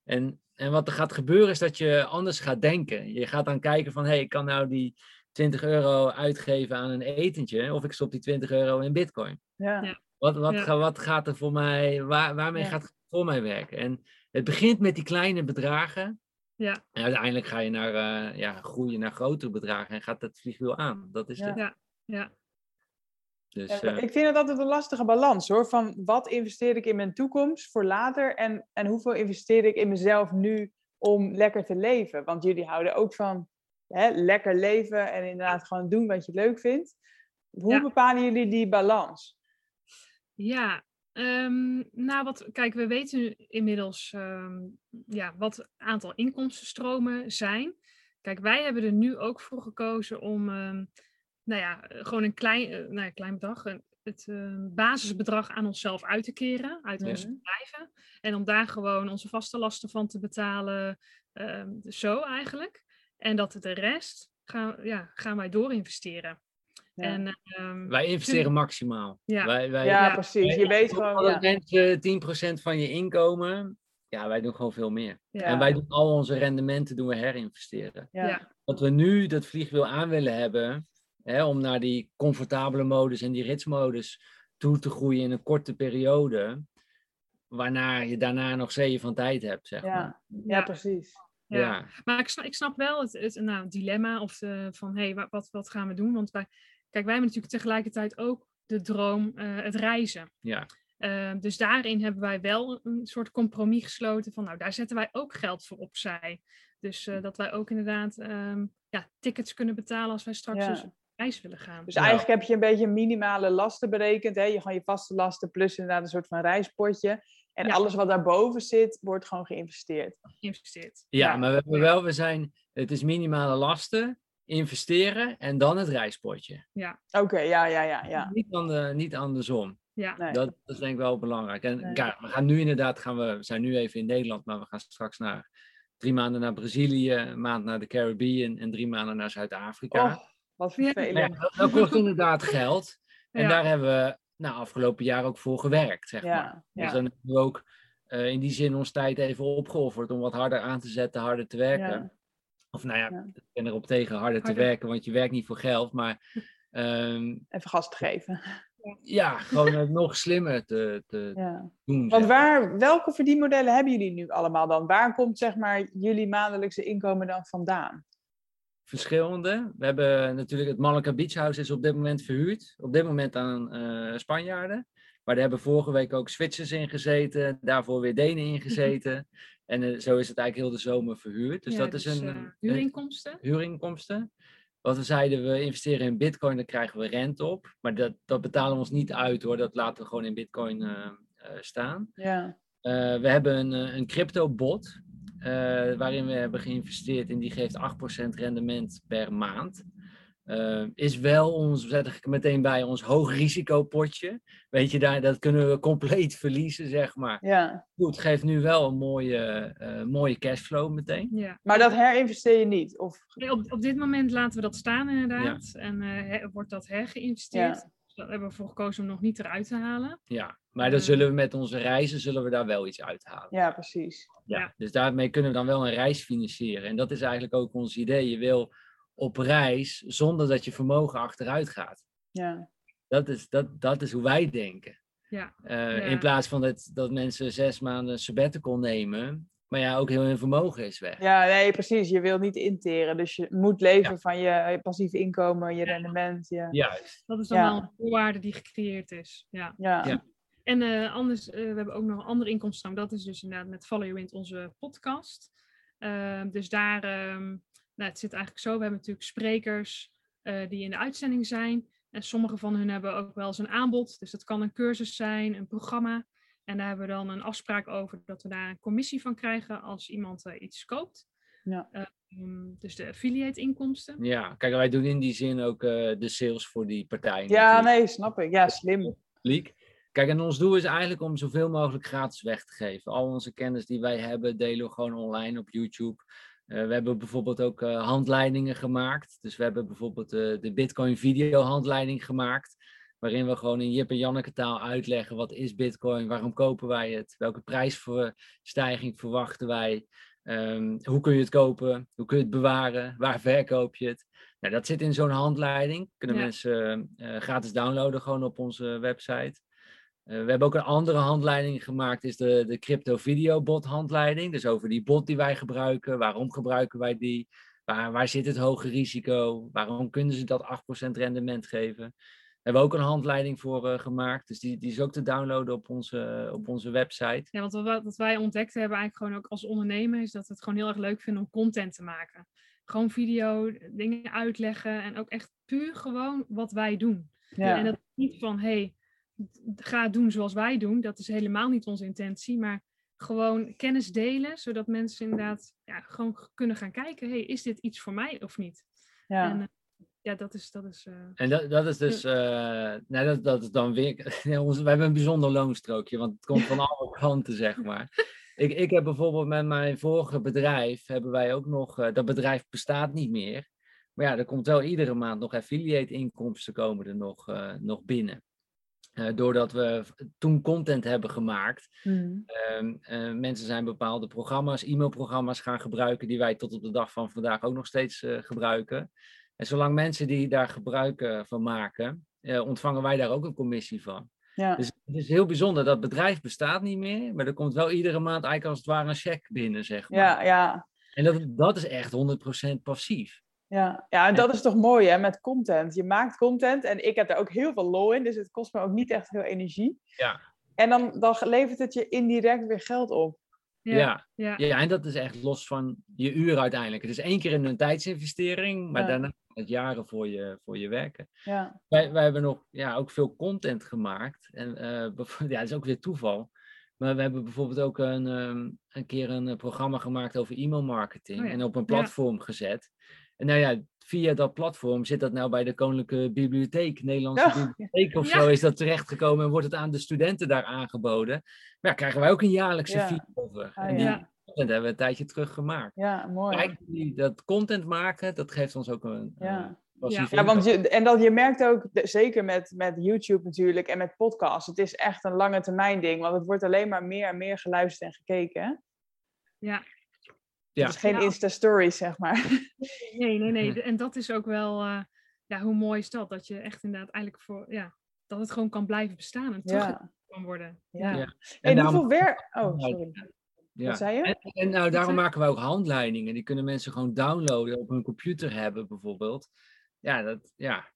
Speaker 3: En, en wat er gaat gebeuren is dat je anders gaat denken. Je gaat dan kijken van, hé, hey, ik kan nou die 20 euro uitgeven aan een etentje. Of ik stop die 20 euro in bitcoin.
Speaker 1: Ja.
Speaker 2: Ja.
Speaker 3: Wat, wat,
Speaker 2: Ja.
Speaker 3: ga- wat gaat er voor mij, waar, waarmee
Speaker 1: Ja.
Speaker 3: gaat het voor mij werken? En het begint met die kleine bedragen.
Speaker 2: Ja.
Speaker 3: En uiteindelijk ga je naar, eh, ja, groeien naar grotere bedragen en gaat het vliegwiel aan. Dat is
Speaker 1: Ja.
Speaker 3: het.
Speaker 2: Ja. Ja.
Speaker 3: Dus,
Speaker 1: Ja,
Speaker 3: eh,
Speaker 1: ik vind het altijd een lastige balans hoor. Van wat investeer ik in mijn toekomst voor later en, en hoeveel investeer ik in mezelf nu om lekker te leven? Want jullie houden ook van hè, lekker leven en inderdaad gewoon doen wat je leuk vindt. Hoe
Speaker 2: Ja.
Speaker 1: bepalen jullie die balans?
Speaker 2: Ja, ehm, nou wat, kijk, we weten inmiddels ehm, ja, wat het aantal inkomstenstromen zijn. Kijk, wij hebben er nu ook voor gekozen om, ehm, nou ja, gewoon een klein, eh, nou ja, klein bedrag, een- het basisbedrag aan onszelf uit te keren, uit onze
Speaker 1: Mhm.
Speaker 2: bedrijven. En om daar gewoon onze vaste lasten van te betalen, zo eigenlijk. En dat de rest gaan, ja, gaan wij doorinvesteren. En, ehm,
Speaker 3: Wij investeren maximaal.
Speaker 2: Ja.
Speaker 3: Wij, wij,
Speaker 1: ja,
Speaker 2: ja.
Speaker 1: precies. Je weet gewoon.
Speaker 3: Mensen 10% van je inkomen. Ja, wij doen gewoon veel meer.
Speaker 2: ja,
Speaker 3: En wij doen al onze rendementen doen we herinvesteren. Wat we nu dat vliegwiel aan willen hebben, hè, om naar die comfortabele modus en die ritsmodus toe te groeien in een korte periode, waarna je daarna nog zeeën van tijd hebt, zeg maar.
Speaker 1: Ja. Precies.
Speaker 2: Ja.
Speaker 3: Ja.
Speaker 2: Maar ik snap, ik snap wel het, het nou, dilemma of de, van hé, hey, wa- wat, wat gaan we doen? Want wij, kijk, wij hebben natuurlijk tegelijkertijd ook de droom, eh, het reizen.
Speaker 3: Ja.
Speaker 2: Eh, dus daarin hebben wij wel een soort compromis gesloten van, nou, daar zetten wij ook geld voor opzij. Dus eh, dat wij ook inderdaad ehm, ja, tickets kunnen betalen als wij straks
Speaker 1: Ja.
Speaker 2: dus op reis willen gaan.
Speaker 1: Dus
Speaker 3: Ja.
Speaker 1: eigenlijk heb je een beetje minimale lasten berekend. Hè? Je gewoon je vaste lasten plus inderdaad een soort van reispotje. En
Speaker 2: Ja.
Speaker 1: alles wat daarboven zit, wordt gewoon geïnvesteerd.
Speaker 2: geïnvesteerd.
Speaker 3: Ja,
Speaker 1: Ja.
Speaker 3: maar we hebben wel, we zijn, het is minimale lasten, investeren en dan het reispotje.
Speaker 1: Oké, ja, ja, ja, ja.
Speaker 3: Niet, aan de, niet andersom.
Speaker 2: Ja,
Speaker 1: Nee.
Speaker 3: Dat, dat is denk ik wel belangrijk. En
Speaker 1: Nee.
Speaker 3: ja, we gaan nu inderdaad, gaan we, we zijn nu even in Nederland, maar we gaan straks naar drie maanden naar Brazilië, een maand naar de Caribbean en drie maanden naar Zuid-Afrika.
Speaker 1: Oh, wat
Speaker 2: Ja.
Speaker 1: vervelend.
Speaker 3: Ja, dat, dat kost inderdaad geld. En
Speaker 2: Ja.
Speaker 3: daar hebben we nou, afgelopen jaar ook voor gewerkt, zeg maar.
Speaker 1: Ja,
Speaker 3: Dus
Speaker 1: ja.
Speaker 3: dan hebben we ook eh, in die zin ons tijd even opgeofferd om wat harder aan te zetten, harder te werken. Of nou ja, ik ben erop tegen harder, te werken, want je werkt niet voor geld. Maar ehm,
Speaker 1: Even gas te geven.
Speaker 3: ja, gewoon het nog slimmer te, te
Speaker 1: Ja.
Speaker 3: doen.
Speaker 1: Want waar, welke verdienmodellen hebben jullie nu allemaal dan? Waar komt zeg maar jullie maandelijkse inkomen dan vandaan?
Speaker 3: verschillende. We hebben natuurlijk het Malacca Beach House is op dit moment verhuurd. Op dit moment aan eh, Spanjaarden. Maar daar hebben vorige week ook Zwitsers in gezeten. Daarvoor weer Denen in gezeten. En eh, zo is het eigenlijk heel de zomer verhuurd. Dus
Speaker 2: Ja,
Speaker 3: dat is
Speaker 2: dus,
Speaker 3: een,
Speaker 2: eh,
Speaker 3: een
Speaker 2: huurinkomsten.
Speaker 3: huurinkomsten. Wat we zeiden, we investeren in bitcoin, daar krijgen we rente op. Maar dat, dat betalen we ons niet uit hoor. Dat laten we gewoon in bitcoin eh, staan.
Speaker 1: Ja,
Speaker 3: we hebben een, een crypto bot eh, waarin we hebben geïnvesteerd en die geeft 8% rendement per maand. Eh, is wel ons, zet ik meteen bij, ons hoog risicopotje. Weet je, daar, dat kunnen we compleet verliezen, zeg maar.
Speaker 1: ja.
Speaker 3: Goed, geeft nu wel een mooie, eh, mooie cashflow meteen.
Speaker 2: Ja.
Speaker 1: Maar dat herinvesteer je niet? Of...
Speaker 2: Nee, op, op dit moment laten we dat staan inderdaad. En eh, he- wordt dat hergeïnvesteerd.
Speaker 1: Ja.
Speaker 2: Dus Daar hebben we voor gekozen om nog niet eruit te halen.
Speaker 3: Ja, maar dan zullen we met onze reizen zullen we daar wel iets uithalen.
Speaker 1: Ja, precies.
Speaker 3: Ja,
Speaker 2: Ja.
Speaker 3: Dus daarmee kunnen we dan wel een reis financieren. En dat is eigenlijk ook ons idee. Je wil op reis zonder dat je vermogen achteruit gaat.
Speaker 1: Ja,
Speaker 3: Dat is, dat, dat is hoe wij denken.
Speaker 2: Ja.
Speaker 3: Eh,
Speaker 2: Ja.
Speaker 3: In plaats van dat, dat mensen zes maanden sabbatical nemen, maar ja, ook heel hun vermogen is weg.
Speaker 1: ja nee, precies. Je wil niet interen. Dus je moet leven van je, je passief inkomen, je rendement. Je...
Speaker 3: Juist.
Speaker 2: Dat is dan
Speaker 1: Ja.
Speaker 2: wel een voorwaarde die gecreëerd is. Ja.
Speaker 1: Ja.
Speaker 3: Ja.
Speaker 2: En eh, anders, eh, we hebben ook nog een andere inkomsten. Dat is dus inderdaad met Follow Your Wind onze podcast. Ehm, dus daar, ehm, nou, het zit eigenlijk zo. We hebben natuurlijk sprekers eh, die in de uitzending zijn. En sommige van hun hebben ook wel eens een aanbod. Dus dat kan een cursus zijn, een programma. En daar hebben we dan een afspraak over dat we daar een commissie van krijgen als iemand eh, iets koopt.
Speaker 1: Ja.
Speaker 2: Ehm, dus de affiliate inkomsten.
Speaker 3: Ja, kijk, wij doen in die zin ook eh, de sales voor die partijen.
Speaker 1: ja,
Speaker 3: natuurlijk.
Speaker 1: nee, snap ik. Ja, slim.
Speaker 3: publiek. Kijk, en ons doel is eigenlijk om zoveel mogelijk gratis weg te geven. Al onze kennis die wij hebben, delen we gewoon online op YouTube. Eh, we hebben bijvoorbeeld ook eh, handleidingen gemaakt. Dus we hebben bijvoorbeeld eh, de Bitcoin video handleiding gemaakt. Waarin we gewoon in Jip en Janneke taal uitleggen wat is Bitcoin, waarom kopen wij het, welke prijsstijging verwachten wij, ehm, hoe kun je het kopen, hoe kun je het bewaren, waar verkoop je het. Nou, dat zit in zo'n handleiding. Kunnen
Speaker 2: Ja.
Speaker 3: mensen gratis downloaden gewoon op onze website. Eh, we hebben ook een andere handleiding gemaakt, is de, de crypto video bot handleiding. Dus over die bot die wij gebruiken, waarom gebruiken wij die, waar, waar zit het hoge risico, waarom kunnen ze dat 8% rendement geven. Daar hebben we ook een handleiding voor eh, gemaakt, dus die, die is ook te downloaden op onze, op onze website.
Speaker 2: Ja, want wat, wat wij ontdekt hebben eigenlijk gewoon ook als ondernemer is dat we het gewoon heel erg leuk vinden om content te maken. gewoon video, dingen uitleggen en ook echt puur gewoon wat wij doen.
Speaker 1: Ja.
Speaker 2: En dat is niet van, hey, ga doen zoals wij doen. Dat is helemaal niet onze intentie, maar gewoon kennis delen, zodat mensen inderdaad ja, gewoon kunnen gaan kijken, hey, is dit iets voor mij of niet?
Speaker 1: ja.
Speaker 2: En, eh, ja, dat is, dat is eh,
Speaker 3: En dat, dat is dus, eh nee, dat, dat is dan weer, ons- we hebben een bijzonder loonstrookje, want het komt van alle kanten, zeg maar. Ik, ik heb bijvoorbeeld met mijn vorige bedrijf, hebben wij ook nog, eh, dat bedrijf bestaat niet meer. Maar ja, er komt wel iedere maand nog affiliate inkomsten komen er nog, eh, nog binnen. Eh, doordat we toen content hebben gemaakt,
Speaker 1: Mhm.
Speaker 3: Ehm, eh, mensen zijn bepaalde programma's, e-mailprogramma's gaan gebruiken die wij tot op de dag van vandaag ook nog steeds eh, gebruiken. En zolang mensen die daar gebruik van maken, ontvangen wij daar ook een commissie van.
Speaker 1: ja.
Speaker 3: Dus het is heel bijzonder, dat bedrijf bestaat niet meer, maar er komt wel iedere maand eigenlijk als het ware een check binnen, zeg maar.
Speaker 1: ja, ja.
Speaker 3: En dat, dat is echt 100% passief.
Speaker 1: Ja, ja, en dat is toch mooi hè, met content. Je maakt content en ik heb daar ook heel veel lol in, dus het kost me ook niet echt veel energie.
Speaker 3: Ja.
Speaker 1: En dan, dan levert het je indirect weer geld op.
Speaker 2: ja,
Speaker 3: Ja.
Speaker 2: ja.
Speaker 3: Ja, en dat is echt los van je uur uiteindelijk. Het is één keer een tijdsinvestering, maar
Speaker 1: Ja.
Speaker 3: daarna het jaren voor je, voor je werken.
Speaker 1: Ja,
Speaker 3: Wij, wij hebben nog ja, ook veel content gemaakt. En eh, bev- ja, dat is ook weer toeval. Maar we hebben bijvoorbeeld ook een, ehm, een keer een eh, programma gemaakt over e-mailmarketing.
Speaker 2: Oh ja.
Speaker 3: En op een
Speaker 2: Ja.
Speaker 3: platform gezet. En nou ja, via dat platform zit dat nou bij de Koninklijke Bibliotheek, Nederlandse
Speaker 1: Ja.
Speaker 3: Bibliotheek of
Speaker 2: Ja.
Speaker 3: zo, is dat terechtgekomen en wordt het aan de studenten daar aangeboden. Maar ja, krijgen wij ook een jaarlijkse
Speaker 1: Ja.
Speaker 3: fee over.
Speaker 1: Ah,
Speaker 3: en die
Speaker 2: ja.
Speaker 3: content hebben we een tijdje terug gemaakt.
Speaker 1: ja mooi.
Speaker 3: Kijk, die, dat content maken, dat geeft ons ook een
Speaker 1: Ja.
Speaker 3: passief
Speaker 1: Ja, want je, en dat je merkt ook, zeker met, met YouTube natuurlijk en met podcasts, het is echt een lange termijn ding, want het wordt alleen maar meer en meer geluisterd en gekeken.
Speaker 2: Ja.
Speaker 3: Ja.
Speaker 1: Het is geen
Speaker 2: Ja.
Speaker 1: Insta-stories, zeg maar.
Speaker 2: Nee, nee, nee.
Speaker 3: Hm.
Speaker 2: En dat is ook wel, eh, ja, hoe mooi is dat? Dat je echt inderdaad eigenlijk voor, ja, dat het gewoon kan blijven bestaan en terug
Speaker 1: Ja,
Speaker 2: kan worden.
Speaker 1: ja.
Speaker 3: Ja.
Speaker 1: En,
Speaker 3: En daarom-
Speaker 1: hoeveel werk... Oh, sorry.
Speaker 3: Ja.
Speaker 1: Wat zei je?
Speaker 3: En, en nou, daarom
Speaker 2: zei-
Speaker 3: maken we ook handleidingen. Die kunnen mensen gewoon downloaden, op hun computer hebben bijvoorbeeld. Ja, dat, ja.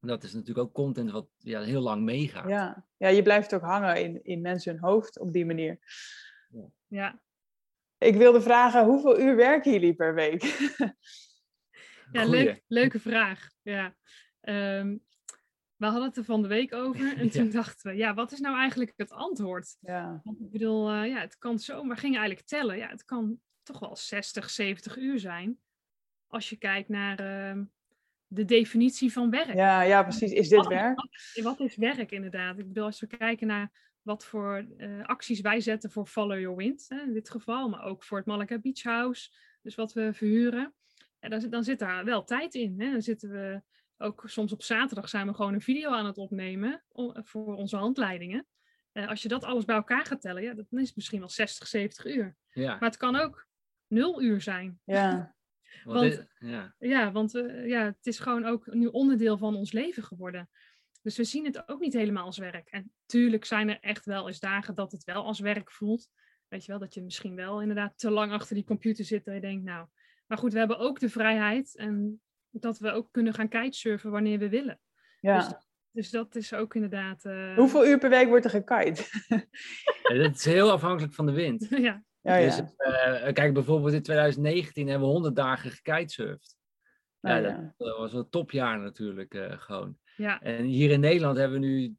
Speaker 3: dat is natuurlijk ook content wat ja, heel lang meegaat.
Speaker 1: Ja. ja, je blijft ook hangen in, in mensen hun hoofd op die manier.
Speaker 2: Ja,
Speaker 1: Ik wilde vragen, hoeveel uur werken jullie per week?
Speaker 2: ja leuk, leuke vraag. Ja. Ehm, we hadden het er van de week over en toen dachten we, ja, wat is nou eigenlijk het antwoord?
Speaker 1: ja,
Speaker 2: Want ik bedoel, eh, ja, het kan zo, we gingen eigenlijk tellen. Ja, het kan toch wel 60, 70 uur zijn. Als je kijkt naar ehm, de definitie van werk.
Speaker 1: ja, ja, precies. Is dit
Speaker 2: Wat-
Speaker 1: werk?
Speaker 2: wat- Wat is werk inderdaad? Ik bedoel, als we kijken naar wat voor eh, acties wij zetten voor Follow Your Wind, hè, in dit geval, maar ook voor het Malacca Beach House, dus wat we verhuren, ja, dan, zit- dan zit daar wel tijd in. Hè? Dan zitten we ook soms op zaterdag zijn we gewoon een video aan het opnemen voor onze handleidingen. Eh, als je dat alles bij elkaar gaat tellen, ja, dan is het misschien wel 60, 70 uur.
Speaker 3: Ja,
Speaker 2: Maar het kan ook nul uur zijn.
Speaker 1: Ja,
Speaker 3: want dit- ja.
Speaker 2: Ja, want eh, ja, het is gewoon ook nu onderdeel van ons leven geworden. Dus we zien het ook niet helemaal als werk. En tuurlijk zijn er echt wel eens dagen dat het wel als werk voelt. Weet je wel, dat je misschien wel inderdaad te lang achter die computer zit en je denkt, nou. Maar goed, we hebben ook de vrijheid en dat we ook kunnen gaan kitesurfen wanneer we willen.
Speaker 1: ja.
Speaker 2: Dus dat is ook inderdaad. eh,
Speaker 1: Hoeveel uur per week wordt er gekite?
Speaker 3: Ja, dat is heel afhankelijk van de wind.
Speaker 2: ja,
Speaker 1: Ja,
Speaker 3: Dus,
Speaker 1: ja.
Speaker 3: eh, kijk, bijvoorbeeld in 2019 hebben we 100 dagen gekitesurfd. Ja,
Speaker 1: Oh,
Speaker 3: dat,
Speaker 1: ja.
Speaker 3: dat was een topjaar natuurlijk eh, gewoon.
Speaker 2: ja,
Speaker 3: En hier in Nederland hebben we nu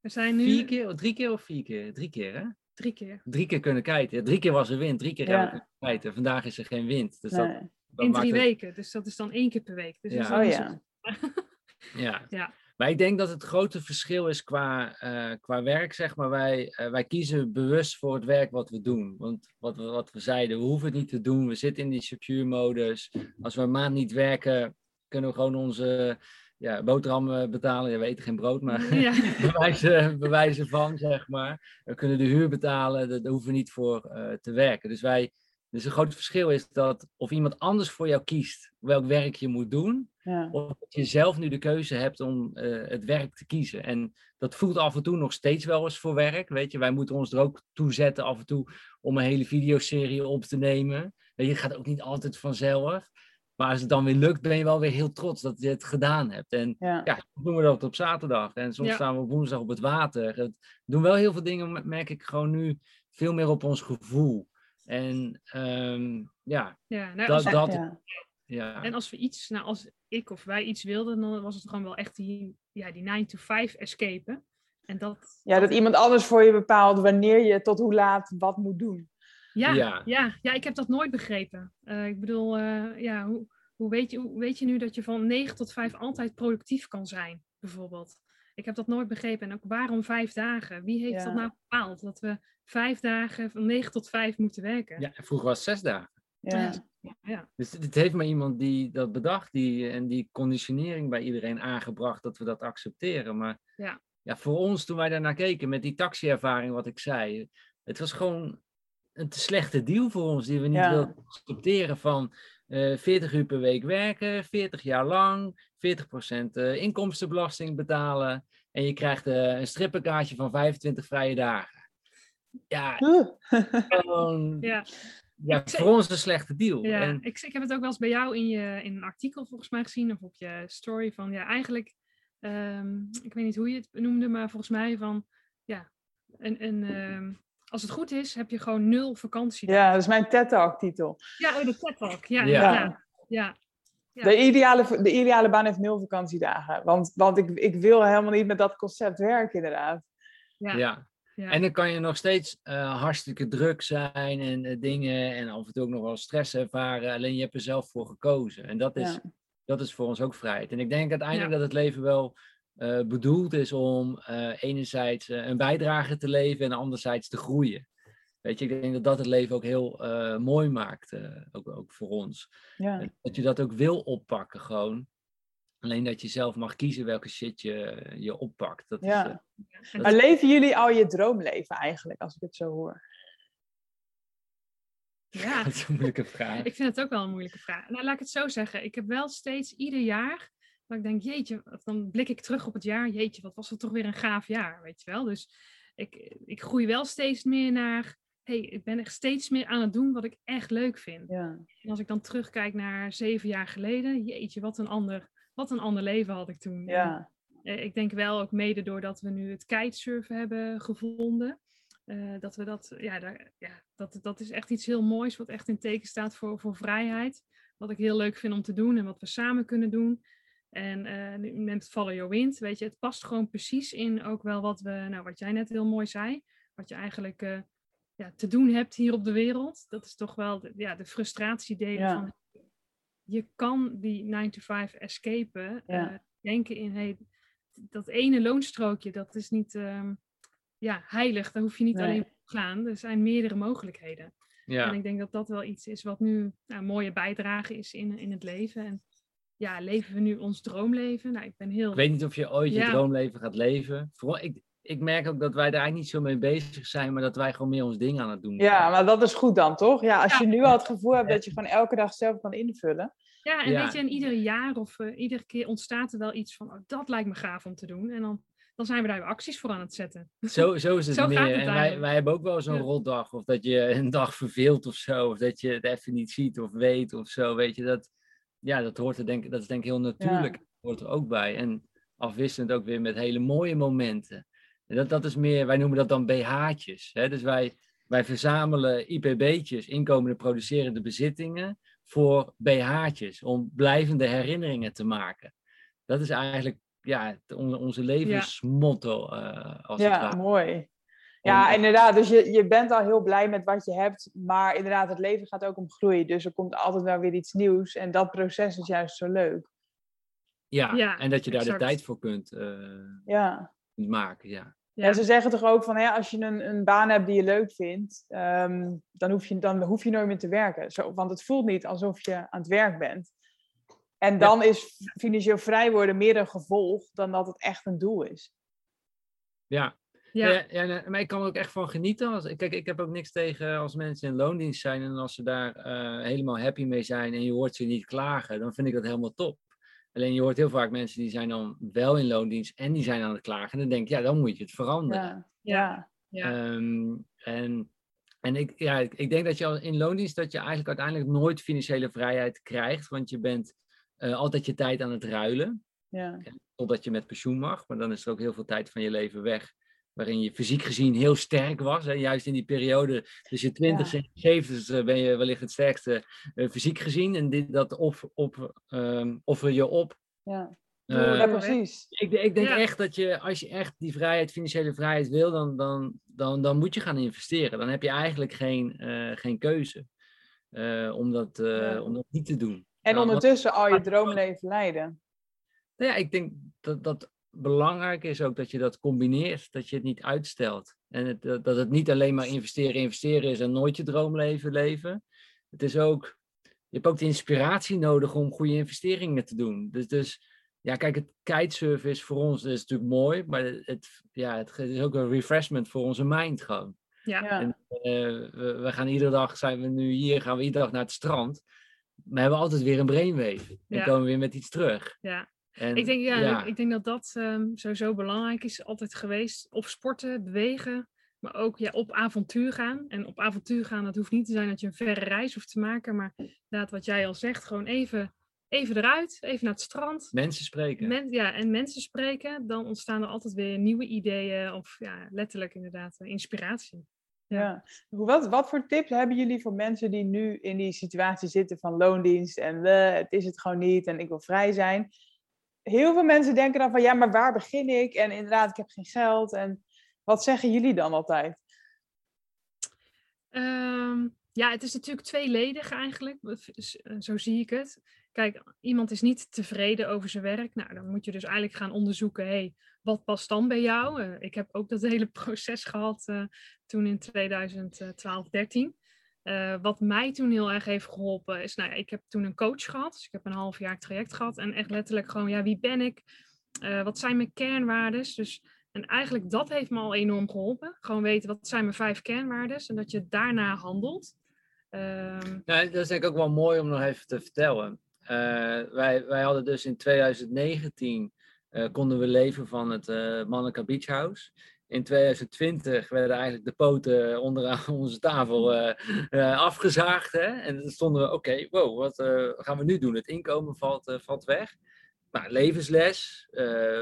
Speaker 2: we zijn nu
Speaker 3: vier keer, drie keer of vier keer? Drie keer, hè?
Speaker 2: drie keer.
Speaker 3: Drie keer kunnen kiten. Ja, drie keer was er wind, drie keer
Speaker 1: Ja.
Speaker 3: hebben we kunnen kiten. Vandaag is er geen wind. Dus dat,
Speaker 1: Nee.
Speaker 3: dat
Speaker 2: In
Speaker 3: maakt
Speaker 2: drie
Speaker 3: het-
Speaker 2: weken. Dus dat is dan één keer per week. Dus
Speaker 3: Ja.
Speaker 1: Oh ja.
Speaker 3: Ja.
Speaker 2: Ja.
Speaker 3: Maar ik denk dat het grote verschil is qua, eh, qua werk, zeg maar. Wij, eh, wij kiezen bewust voor het werk wat we doen. Want wat we, wat we zeiden, we hoeven het niet te doen. We zitten in die secure modus. Als we een maand niet werken, kunnen we gewoon onze ja, boterhammen betalen. Ja, we eten geen brood, maar
Speaker 2: Ja.
Speaker 3: bewijzen, bewijzen van, zeg maar. We kunnen de huur betalen, daar hoeven we niet voor eh, te werken. Dus wij, dus een groot verschil is dat of iemand anders voor jou kiest welk werk je moet doen,
Speaker 1: Ja.
Speaker 3: of dat je zelf nu de keuze hebt om eh, het werk te kiezen. En dat voelt af en toe nog steeds wel eens voor werk. Weet je, wij moeten ons er ook toe zetten af en toe om een hele videoserie op te nemen. Weet je, het gaat ook niet altijd vanzelf. Maar als het dan weer lukt, ben je wel weer heel trots dat je het gedaan hebt. En
Speaker 1: Ja.
Speaker 3: ja, doen we dat op zaterdag. En soms
Speaker 2: Ja.
Speaker 3: staan we op woensdag op het water. Het doen wel heel veel dingen, merk ik gewoon nu, veel meer op ons gevoel. En ehm, ja,
Speaker 2: Ja, nou,
Speaker 3: dat,
Speaker 2: als,
Speaker 3: dat,
Speaker 1: Ja.
Speaker 3: Ja.
Speaker 2: En als we iets, nou als ik of wij iets wilden, dan was het gewoon wel echt die, ja, die 9 to 5 escapen. En dat,
Speaker 1: Ja, dat iemand anders voor je bepaalt wanneer je tot hoe laat wat moet doen.
Speaker 2: Ja,
Speaker 3: Ja.
Speaker 2: ja. Ja, ik heb dat nooit begrepen. Eh, ik bedoel, eh, ja, hoe, hoe, weet je, hoe weet je nu dat je van 9 tot 5 altijd productief kan zijn, bijvoorbeeld? Ik heb dat nooit begrepen. En ook waarom vijf dagen? Wie heeft
Speaker 1: Ja.
Speaker 2: dat nou bepaald? Dat we vijf dagen van 9 tot 5 moeten werken.
Speaker 3: ja, vroeger was het zes dagen.
Speaker 1: Ja.
Speaker 2: ja.
Speaker 3: Dus het heeft maar iemand die dat bedacht die, en die conditionering bij iedereen aangebracht dat we dat accepteren. Maar
Speaker 2: Ja.
Speaker 3: ja, voor ons, toen wij daarnaar keken met die taxiervaring, wat ik zei, het was gewoon een te slechte deal voor ons die we niet
Speaker 1: Ja.
Speaker 3: wilden accepteren van eh 40 uur per week werken, 40 jaar lang, 40% eh, inkomstenbelasting betalen en je krijgt eh, een strippenkaartje van 25 vrije dagen. Ja, gewoon,
Speaker 2: Ja.
Speaker 3: ja, voor ons een slechte deal.
Speaker 2: Ja,
Speaker 3: En,
Speaker 2: ik, ik heb het ook wel eens bij jou in, je, in een artikel volgens mij gezien, of op je story, van ja, eigenlijk, ehm, ik weet niet hoe je het noemde, maar volgens mij van, ja, een, een, ehm, als het goed is, heb je gewoon nul vakantie.
Speaker 1: ja, dat is mijn TED-talk-titel.
Speaker 2: Ja, oh, de TED Talk. Ja,
Speaker 3: Ja.
Speaker 2: ja. ja, ja.
Speaker 1: De, ideale, de ideale baan heeft nul vakantiedagen. Want, want ik, ik wil helemaal niet met dat concept werken, inderdaad.
Speaker 2: ja,
Speaker 3: ja.
Speaker 2: ja.
Speaker 3: En dan kan je nog steeds eh, hartstikke druk zijn en eh, dingen en af en toe ook nog wel stress ervaren. Alleen je hebt er zelf voor gekozen. En dat is,
Speaker 1: Ja.
Speaker 3: dat is voor ons ook vrijheid. En ik denk uiteindelijk
Speaker 2: Ja.
Speaker 3: dat het leven wel eh, bedoeld is om eh, enerzijds eh, een bijdrage te leven en anderzijds te groeien. Weet je, ik denk dat dat het leven ook heel eh, mooi maakt, eh, ook, ook voor ons.
Speaker 1: Ja.
Speaker 3: Dat je dat ook wil oppakken gewoon. Alleen dat je zelf mag kiezen welke shit je, je oppakt. Dat is,
Speaker 1: Ja.
Speaker 3: eh,
Speaker 2: En
Speaker 1: Maar leven jullie al je droomleven eigenlijk, als ik het zo hoor?
Speaker 2: ja.
Speaker 3: dat is een moeilijke vraag.
Speaker 2: Ik vind het ook wel een moeilijke vraag. Nou, laat ik het zo zeggen. Ik heb wel steeds ieder jaar dat ik denk, jeetje, of dan blik ik terug op het jaar. Jeetje, wat was het toch weer een gaaf jaar, weet je wel. Dus ik, ik groei wel steeds meer naar, hey, ik ben echt steeds meer aan het doen wat ik echt leuk vind.
Speaker 1: Ja.
Speaker 2: En als ik dan terugkijk naar zeven jaar geleden, jeetje, wat een ander, wat een ander leven had ik toen.
Speaker 1: Ja.
Speaker 2: Eh, ik denk wel ook mede doordat we nu het kitesurfen hebben gevonden. eh, dat we dat, ja, daar, ja dat, dat is echt iets heel moois, wat echt in teken staat voor, voor vrijheid. Wat ik heel leuk vind om te doen en wat we samen kunnen doen. En eh, nu met Follow Your Wind, weet je, het past gewoon precies in ook wel wat we, nou wat jij net heel mooi zei, wat je eigenlijk ja, te doen hebt hier op de wereld. Dat is toch wel de, ja, de frustratiedelen
Speaker 1: Ja.
Speaker 2: van, je kan die 9 to 5 escapen,
Speaker 1: Ja.
Speaker 2: eh, denken in, hey, dat ene loonstrookje, dat is niet ehm, ja, heilig. Daar hoef je niet
Speaker 1: Nee.
Speaker 2: alleen voor te gaan. Er zijn meerdere mogelijkheden. En ik denk dat dat wel iets is wat nu nou, een mooie bijdrage is in, in het leven. En ja, leven we nu ons droomleven? Nou, ik ben heel...
Speaker 3: ik weet niet of je ooit je droomleven gaat leven. Vooral, ik, ik merk ook dat wij daar eigenlijk niet zo mee bezig zijn, maar dat wij gewoon meer ons ding aan het doen
Speaker 1: ja, maar dat is goed dan, toch? Ja, als
Speaker 2: Ja.
Speaker 1: je nu al het gevoel hebt dat je gewoon elke dag zelf kan invullen.
Speaker 2: Ja, en
Speaker 3: Ja.
Speaker 2: weet je, en ieder jaar of eh, iedere keer ontstaat er wel iets van, oh, dat lijkt me gaaf om te doen. En dan, dan zijn we daar weer acties voor aan het zetten.
Speaker 3: Zo, zo is het
Speaker 2: Zo
Speaker 3: meer.
Speaker 2: het
Speaker 3: en wij, wij hebben ook wel zo'n
Speaker 2: Ja.
Speaker 3: rotdag. Of dat je een dag verveelt of zo. Of dat je het even niet ziet of weet of zo. Weet je, dat, ja, dat, hoort er denk, ik- dat is denk ik heel natuurlijk. Dat hoort er ook bij. En afwisselend ook weer met hele mooie momenten. Dat, dat is meer, wij noemen dat dan BH'tjes. Hè? Dus wij, wij verzamelen IPB'tjes, inkomende producerende bezittingen, voor BH'tjes. Om blijvende herinneringen te maken. Dat is eigenlijk ja, onze, onze levensmotto. eh, als het
Speaker 1: Ja, mooi. Ja, inderdaad. Dus je, je bent al heel blij met wat je hebt. Maar inderdaad, het leven gaat ook om groei. Dus er komt altijd wel weer iets nieuws. En dat proces is juist zo leuk.
Speaker 3: Ja,
Speaker 2: Ja,
Speaker 3: en dat je daar
Speaker 2: exact.
Speaker 3: de tijd voor kunt, eh,
Speaker 1: Ja.
Speaker 3: kunt maken. Ja.
Speaker 1: Ja. ze zeggen toch ook van hè, als je een, een baan hebt die je leuk vindt, ehm, dan, hoef je, dan hoef je nooit meer te werken. Zo, want het voelt niet alsof je aan het werk bent. En dan is financieel vrij worden meer een gevolg dan dat het echt een doel is.
Speaker 3: Ja.
Speaker 2: Ja,
Speaker 3: Ja. Ja, nee, maar ik kan er ook echt van genieten. Als, kijk, ik heb ook niks tegen als mensen in loondienst zijn en als ze daar eh, helemaal happy mee zijn en je hoort ze niet klagen, dan vind ik dat helemaal top. Alleen je hoort heel vaak mensen die zijn dan wel in loondienst en die zijn aan het klagen. En dan denk ik, ja, dan moet je het veranderen.
Speaker 1: Ja,
Speaker 2: Ja.
Speaker 3: Ehm, en en ik, ja, ik, denk dat je al in loondienst dat je eigenlijk uiteindelijk nooit financiële vrijheid krijgt, want je bent eh, altijd je tijd aan het ruilen.
Speaker 1: ja.
Speaker 3: totdat je met pensioen mag. Maar dan is er ook heel veel tijd van je leven weg. Waarin je fysiek gezien heel sterk was. Hè? Juist in die periode tussen je 20 en 70 ben je wellicht het sterkste uh, fysiek gezien. En dit, dat op, op, um, offer je op.
Speaker 1: Ja. Uh, ja, precies.
Speaker 3: Ik, ik denk ja. echt dat je, als je echt die vrijheid, financiële vrijheid wil, dan, dan, dan, dan moet je gaan investeren. Dan heb je eigenlijk geen, uh, geen keuze om, dat, ja. om dat niet te doen.
Speaker 1: En nou, ondertussen al je droomleven leiden.
Speaker 3: Nou ja, ik denk dat dat belangrijk is ook dat je dat combineert, dat je het niet uitstelt. En het, dat het niet alleen maar investeren, investeren is en nooit je droomleven leven. Het is ook, je hebt ook de inspiratie nodig om goede investeringen te doen. Dus, dus ja, kijk, het kitesurfen is voor ons is natuurlijk mooi, maar het, ja, het is ook een refreshment voor onze mind gewoon.
Speaker 2: Ja.
Speaker 3: En, uh, we, we, gaan iedere dag, zijn we nu hier, gaan we iedere dag naar het strand. Maar we hebben altijd weer een brainwave. En
Speaker 2: Ja.
Speaker 3: komen we weer met iets terug.
Speaker 2: Ja.
Speaker 3: En,
Speaker 2: Ik denk, ja, Ik denk dat dat ehm, sowieso belangrijk is, altijd geweest. Of sporten, bewegen, maar ook ja, op avontuur gaan. En op avontuur gaan, dat hoeft niet te zijn dat je een verre reis hoeft te maken. Maar inderdaad, wat jij al zegt, gewoon even, even eruit, even naar het strand.
Speaker 3: Mensen spreken.
Speaker 2: Men, ja, en mensen spreken, dan ontstaan er altijd weer nieuwe ideeën of ja, letterlijk inderdaad eh, inspiratie.
Speaker 1: Ja. Hoe- Wat, wat voor tips hebben jullie voor mensen die nu in die situatie zitten van loondienst en eh, het is het gewoon niet en ik wil vrij zijn? Heel veel mensen denken dan van ja, maar waar begin ik? En inderdaad, ik heb geen geld. En wat zeggen jullie dan altijd?
Speaker 2: Ehm, ja, het is natuurlijk tweeledig eigenlijk. Eh, Zo zie ik het. Kijk, iemand is niet tevreden over zijn werk. Nou, dan moet je dus eigenlijk gaan onderzoeken, hey, wat past dan bij jou? Eh, ik heb ook dat hele proces gehad eh, toen in 2012, 13. Eh, wat mij toen heel erg heeft geholpen is, nou ja, ik heb toen een coach gehad. Dus ik heb een half jaar traject gehad. En echt letterlijk gewoon, ja, wie ben ik? Eh, wat zijn mijn kernwaardes? Dus, en eigenlijk dat heeft me al enorm geholpen. Gewoon weten, wat zijn mijn vijf kernwaardes? En dat je daarna handelt.
Speaker 3: Nou, dat is denk ik ook wel mooi om nog even te vertellen. Eh, wij, wij hadden dus in 2019 eh, konden we leven van het Manneka Beach House. In 2020 werden eigenlijk de poten onderaan onze tafel eh, eh, afgezaagd. Hè? En dan stonden we, oké, wow, wat eh, gaan we nu doen? Het inkomen valt, valt weg. Nou, levensles,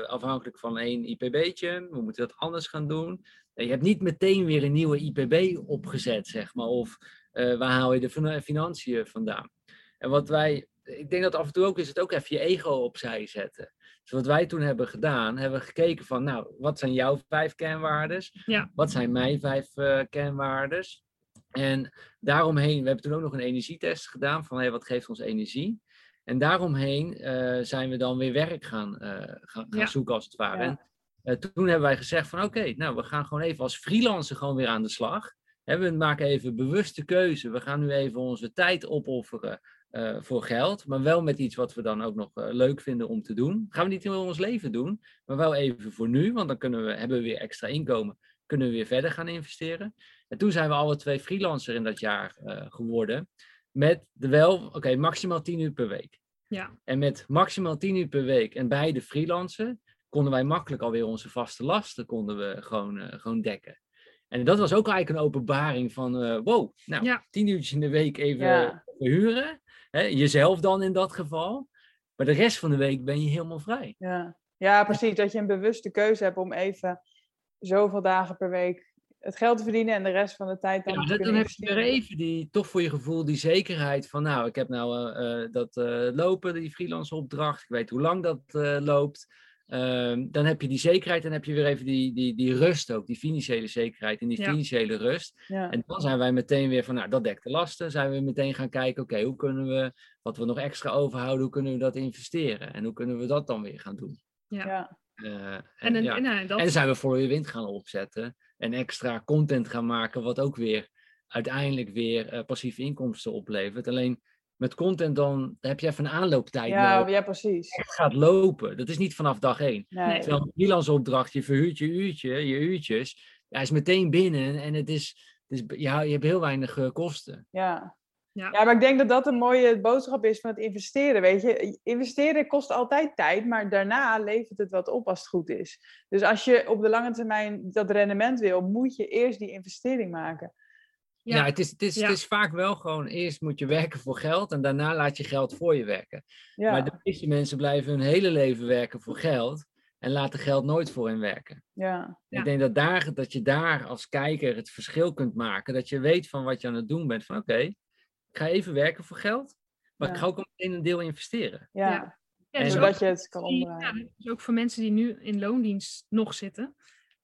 Speaker 3: afhankelijk van één IPB'tje. We moeten dat anders gaan doen. Je hebt niet meteen weer een nieuwe IPB opgezet, zeg maar. Of waar haal je de fina- financiën vandaan? En wat wij, ik denk dat af en toe ook is het ook even je ego opzij zetten. Dus wat wij toen hebben gedaan, hebben we gekeken van, nou, wat zijn jouw vijf kernwaardes?
Speaker 2: Ja.
Speaker 3: Wat zijn mijn vijf kernwaardes? En daaromheen, we hebben toen ook nog een energietest gedaan van, hey, wat geeft ons energie? En daaromheen eh, zijn we dan weer werk gaan, eh, gaan, gaan
Speaker 2: Ja.
Speaker 3: zoeken als het ware.
Speaker 1: Ja.
Speaker 3: En toen hebben wij gezegd van, oké, nou, we gaan gewoon even als freelancer gewoon weer aan de slag. Hè, we maken even bewuste keuze. We gaan nu even onze tijd opofferen eh, voor geld, maar wel met iets wat we dan ook nog eh, leuk vinden om te doen. Gaan we niet heel ons leven doen, maar wel even voor nu, want dan kunnen we, hebben we weer extra inkomen, kunnen we weer verder gaan investeren. En toen zijn we alle twee freelancer in dat jaar eh, geworden, met de wel, oké, maximaal 10 uur per week.
Speaker 2: ja,
Speaker 3: En met maximaal 10 uur per week en beide freelancen, konden wij makkelijk alweer onze vaste lasten konden we gewoon, gewoon dekken. En dat was ook eigenlijk een openbaring van, wow, nou,
Speaker 2: Ja.
Speaker 3: 10 uurtjes in de week even
Speaker 1: Ja.
Speaker 3: verhuren. Hè, jezelf dan in dat geval. Maar de rest van de week ben je helemaal vrij.
Speaker 1: Ja. ja, precies. Dat je een bewuste keuze hebt om even zoveel dagen per week het geld te verdienen en de rest van de tijd dan
Speaker 3: Ja,
Speaker 1: te
Speaker 3: dan, heb je weer even die, toch voor je gevoel die zekerheid van, nou, ik heb nou eh, eh, dat eh, lopen, die freelance opdracht, ik weet hoe lang dat loopt. Ehm, dan heb je die zekerheid en heb je weer even die, die, die rust ook, die financiële zekerheid en die
Speaker 2: Ja.
Speaker 3: financiële rust.
Speaker 1: Ja.
Speaker 3: En dan zijn wij meteen weer van, nou, dat dekt de lasten. Zijn we meteen gaan kijken, oké, hoe kunnen we, wat we nog extra overhouden, hoe kunnen we dat investeren? En hoe kunnen we dat dan weer gaan doen?
Speaker 2: ja.
Speaker 1: Ja.
Speaker 3: Eh, en,
Speaker 2: En, een,
Speaker 3: ja.
Speaker 2: dat,
Speaker 3: En zijn we voor je wind gaan opzetten en extra content gaan maken, wat ook weer uiteindelijk weer eh, passieve inkomsten oplevert. Alleen met content dan heb je even een aanlooptijd
Speaker 1: Ja,
Speaker 3: nodig.
Speaker 1: ja, precies.
Speaker 3: Het gaat lopen. Dat is niet vanaf dag één.
Speaker 1: Nee.
Speaker 3: Terwijl een freelance opdracht, je verhuurt je uurtje, je uurtjes, hij is meteen binnen en het is, het is ja, je hebt heel weinig eh, kosten.
Speaker 1: Ja.
Speaker 2: Ja.
Speaker 1: ja, maar ik denk dat dat een mooie boodschap is van het investeren. Weet je, investeren kost altijd tijd, maar daarna levert het wat op als het goed is. Dus als je op de lange termijn dat rendement wil, moet je eerst die investering maken.
Speaker 3: Ja,
Speaker 2: Ja.
Speaker 3: het, is, het, is,
Speaker 2: Ja.
Speaker 3: het is vaak wel gewoon, eerst moet je werken voor geld en daarna laat je geld voor je werken.
Speaker 1: Ja,
Speaker 3: Maar de meeste mensen blijven hun hele leven werken voor geld. en laten geld nooit voor hen werken.
Speaker 1: Ja.
Speaker 2: Ja.
Speaker 3: Ik denk dat, daar, dat je daar als kijker het verschil kunt maken. Dat je weet van wat je aan het doen bent. Van oké, ik ga even werken voor geld. Maar ik ga ook meteen een deel investeren.
Speaker 1: Ja.
Speaker 2: Ja. Ja,
Speaker 3: En
Speaker 2: dus
Speaker 1: Zodat
Speaker 2: ook
Speaker 1: je het kan omdraaien.
Speaker 2: ja, dus ook voor mensen die nu in loondienst nog zitten,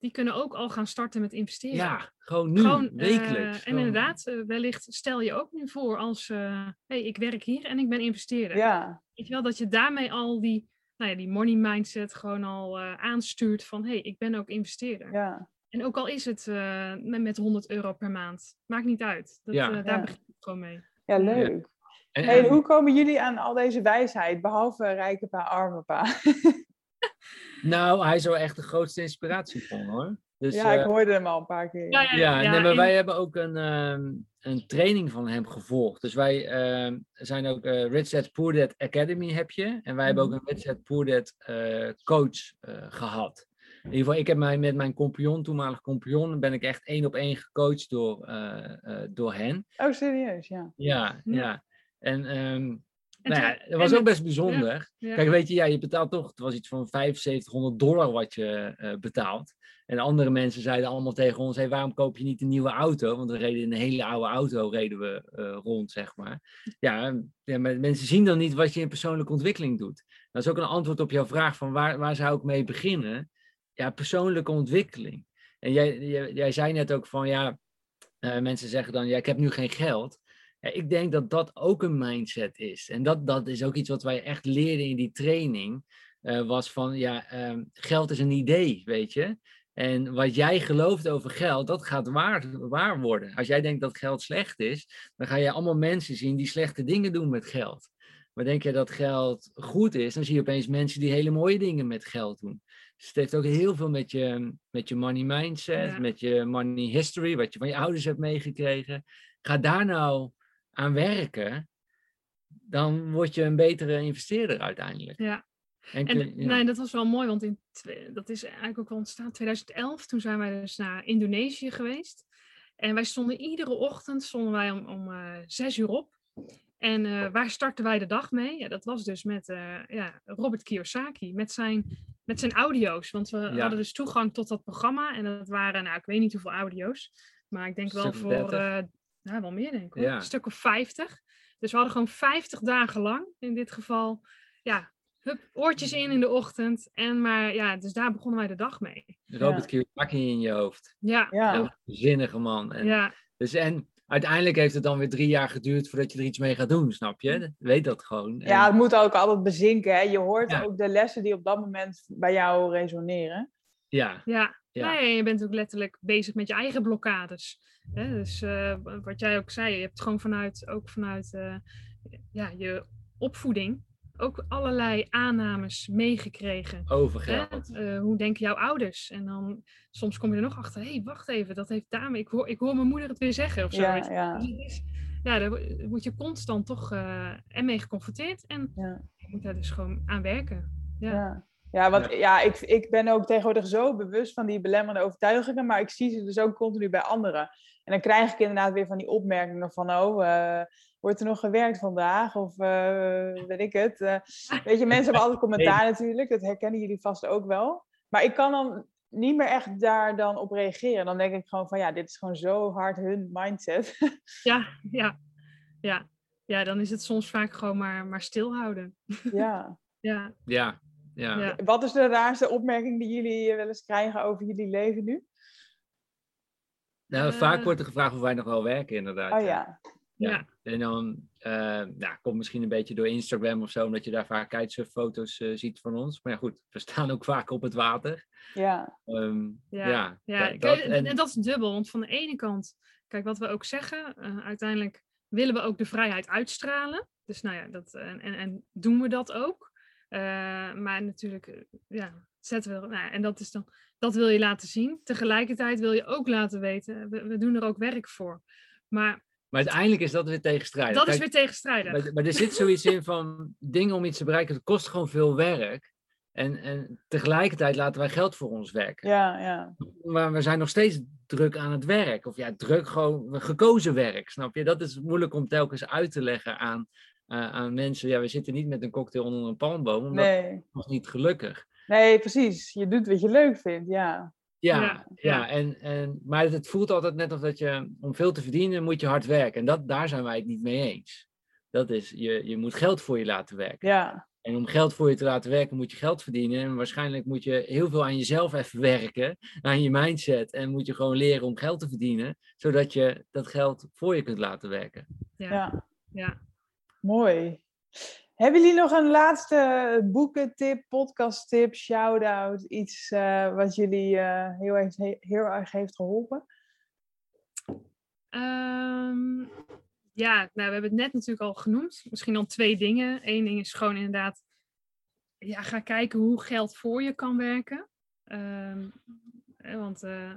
Speaker 2: die kunnen ook al gaan starten met investeren.
Speaker 3: Ja, gewoon nu,
Speaker 2: Gewoon, eh,
Speaker 3: wekelijks.
Speaker 2: en
Speaker 3: Gewoon-
Speaker 2: inderdaad, eh, wellicht stel je ook nu voor als, eh hey, ik werk hier en ik ben investeerder.
Speaker 1: Ja.
Speaker 2: Weet je wel, dat je daarmee al die, nou ja, die money mindset gewoon al eh, aanstuurt van, hey, ik ben ook investeerder.
Speaker 1: Ja.
Speaker 2: En ook al is het eh, met, met 100 euro per maand, maakt niet uit. Dat,
Speaker 3: Ja.
Speaker 2: eh, daar
Speaker 1: Ja.
Speaker 2: begint het gewoon mee.
Speaker 1: Ja, leuk.
Speaker 3: En-
Speaker 1: Hey,
Speaker 3: en-
Speaker 1: hoe komen jullie aan al deze wijsheid, behalve rijke pa, arme pa?
Speaker 3: Nou, hij is wel echt de grootste inspiratiebron hoor. Dus,
Speaker 1: ja,
Speaker 3: eh,
Speaker 1: ik hoorde hem al een paar keer.
Speaker 2: Ja, ja,
Speaker 3: Ja, nee, maar
Speaker 2: en-
Speaker 3: wij hebben ook een, ehm, een training van hem gevolgd. Dus wij ehm, zijn ook eh Rich Dad Poor Dad Academy heb je. En wij hebben ook
Speaker 1: Mhm.
Speaker 3: een Rich Dad Poor Dad eh, coach eh, gehad. In ieder geval, ik heb mij met mijn compagnon, toenmalig compagnon, ben ik echt één op één gecoacht door, eh, eh, door hen.
Speaker 1: Oh, serieus, ja.
Speaker 3: Ja,
Speaker 2: Ja.
Speaker 3: ja. En, ehm,
Speaker 2: En
Speaker 3: nou ja, dat was ook best bijzonder.
Speaker 2: Ja.
Speaker 3: Kijk, weet je, ja, je betaalt toch, het was iets van 7500 dollar wat je eh, betaalt. En andere mensen zeiden allemaal tegen ons, hey, waarom koop je niet een nieuwe auto? Want we reden in een hele oude auto reden we eh, rond, zeg maar. Ja, ja, maar mensen zien dan niet wat je in persoonlijke ontwikkeling doet. Dat is ook een antwoord op jouw vraag van waar, waar zou ik mee beginnen? Ja, persoonlijke ontwikkeling. En jij, jij, jij zei net ook van, ja, eh, mensen zeggen dan, ja, ik heb nu geen geld. Ja, ik denk dat dat ook een mindset is. En dat, dat is ook iets wat wij echt leerden in die training. eh, was van, ja, ehm, geld is een idee, weet je. En wat jij gelooft over geld, dat gaat waar, waar worden. Als jij denkt dat geld slecht is, dan ga je allemaal mensen zien die slechte dingen doen met geld. Maar denk je dat geld goed is, dan zie je opeens mensen die hele mooie dingen met geld doen. Dus het heeft ook heel veel met je, met je money mindset,
Speaker 2: Ja.
Speaker 3: met je money history, wat je van je ouders hebt meegekregen. Ga daar nou aan werken, dan word je een betere investeerder uiteindelijk.
Speaker 2: Ja.
Speaker 3: En,
Speaker 2: En
Speaker 3: kun- ja.
Speaker 2: nee, dat was wel mooi, want in dat is eigenlijk ook wel ontstaan 2011. Toen zijn wij dus naar Indonesië geweest. En wij stonden iedere ochtend stonden wij om, om eh, zes uur op. En eh, waar startten wij de dag mee? Ja, dat was dus met eh, ja, Robert Kiyosaki, met zijn, met zijn audio's. Want we
Speaker 3: Ja.
Speaker 2: hadden dus toegang tot dat programma. En dat waren, nou, ik weet niet hoeveel audio's. Maar ik denk wel voor,
Speaker 3: 30.
Speaker 2: Nou, wel meer denk ik hoor.
Speaker 3: Ja.
Speaker 2: Een stuk of 50. Dus we hadden gewoon 50 dagen lang, in dit geval, ja, hup, oortjes in in de ochtend. En maar ja, dus daar begonnen wij de dag mee.
Speaker 3: Robert Kiyosaki in je hoofd.
Speaker 2: Ja,
Speaker 1: Ja.
Speaker 3: Ja, een zinnige man. En,
Speaker 2: ja,
Speaker 3: dus, en uiteindelijk heeft het dan weer drie jaar geduurd voordat je er iets mee gaat doen, snap je? Weet dat gewoon.
Speaker 1: Ja, het moet ook altijd bezinken. Hè? Je hoort
Speaker 3: Ja.
Speaker 1: ook de lessen die op dat moment bij jou resoneren.
Speaker 3: Ja,
Speaker 2: ja.
Speaker 3: Ja.
Speaker 2: Nee, je bent ook letterlijk bezig met je eigen blokkades. Hè? Dus eh, wat jij ook zei, je hebt gewoon vanuit, ook vanuit eh, ja, je opvoeding ook allerlei aannames meegekregen.
Speaker 3: over geld.
Speaker 2: Eh, hoe denken jouw ouders? En dan soms kom je er nog achter, hé, hey, wacht even, dat heeft dame, ik hoor, ik hoor mijn moeder het weer zeggen of zo.
Speaker 1: Ja, ja.
Speaker 2: Dus ja, daar wo- word je constant toch eh en mee geconfronteerd en
Speaker 1: Ja.
Speaker 2: je moet daar dus gewoon aan werken. Ja,
Speaker 1: Ja. Ja, want ja. ik, ik ben ook tegenwoordig zo bewust van die belemmerende overtuigingen, maar ik zie ze dus ook continu bij anderen. En dan krijg ik inderdaad weer van die opmerkingen van, oh, eh, wordt er nog gewerkt vandaag? Of eh, weet ik het. Eh, weet je, mensen hebben altijd commentaar natuurlijk, dat herkennen jullie vast ook wel. Maar ik kan dan niet meer echt daar dan op reageren. Dan denk ik gewoon van, ja, dit is gewoon zo hard hun mindset.
Speaker 2: ja, ja, ja. Ja, dan is het soms vaak gewoon maar, maar stilhouden.
Speaker 1: ja.
Speaker 2: Ja,
Speaker 3: Ja, ja.
Speaker 2: ja.
Speaker 1: Wat is de raarste opmerking die jullie wel eens krijgen over jullie leven nu?
Speaker 3: Nou, vaak
Speaker 2: Eh.
Speaker 3: wordt er gevraagd of wij nog wel werken, inderdaad.
Speaker 1: Oh ja.
Speaker 2: Ja.
Speaker 3: En dan eh nou, komt misschien een beetje door Instagram of zo, omdat je daar vaak kitesurffoto's eh ziet van ons. Maar ja, goed, we staan ook vaak op het water.
Speaker 1: Ja.
Speaker 3: Ehm,
Speaker 2: Ja,
Speaker 3: ja,
Speaker 2: Ja,
Speaker 3: dat-
Speaker 2: kijk,
Speaker 3: dat-
Speaker 2: en,
Speaker 3: en-
Speaker 2: dat is dubbel. Want van de ene kant, kijk wat we ook zeggen, eh, uiteindelijk willen we ook de vrijheid uitstralen. Dus nou ja, dat, en, en, en doen we dat ook. Eh, maar natuurlijk, eh, ja, zetten we, nou, en dat is dan, dat wil je laten zien. Tegelijkertijd wil je ook laten weten, we, we doen er ook werk voor. Maar
Speaker 3: Maar uiteindelijk is dat weer tegenstrijdig.
Speaker 2: dat is weer tegenstrijdig.
Speaker 3: Maar, maar er zit zoiets in van dingen om iets te bereiken, het kost gewoon veel werk. En, en tegelijkertijd laten wij geld voor ons werken.
Speaker 1: Ja, ja.
Speaker 3: Maar we zijn nog steeds druk aan het werk. Of ja, druk gewoon gekozen werk, snap je? Dat is moeilijk om telkens uit te leggen aan, aan mensen. Ja, we zitten niet met een cocktail onder een palmboom, omdat
Speaker 1: Nee.
Speaker 3: nog niet gelukkig.
Speaker 1: Nee, precies. Je doet wat je leuk vindt, ja.
Speaker 3: Ja,
Speaker 2: Ja,
Speaker 3: ja,
Speaker 2: ja.
Speaker 3: En, en, maar het voelt altijd net of dat je, om veel te verdienen, moet je hard werken. En dat, daar zijn wij het niet mee eens. Dat is, je, je moet geld voor je laten werken.
Speaker 1: Ja,
Speaker 3: En om geld voor je te laten werken, moet je geld verdienen. En waarschijnlijk moet je heel veel aan jezelf even werken, aan je mindset. En moet je gewoon leren om geld te verdienen, zodat je dat geld voor je kunt laten werken.
Speaker 2: Ja.
Speaker 1: ja.
Speaker 2: ja.
Speaker 1: Mooi. Hebben jullie nog een laatste boekentip, podcasttip, shout-out? Iets eh, wat jullie eh, heel, erg, heel erg heeft geholpen?
Speaker 2: Ehm, ja, nou, we hebben het net natuurlijk al genoemd. Misschien dan twee dingen. Eén ding is gewoon inderdaad, ja, ga kijken hoe geld voor je kan werken. Ehm, eh, want eh,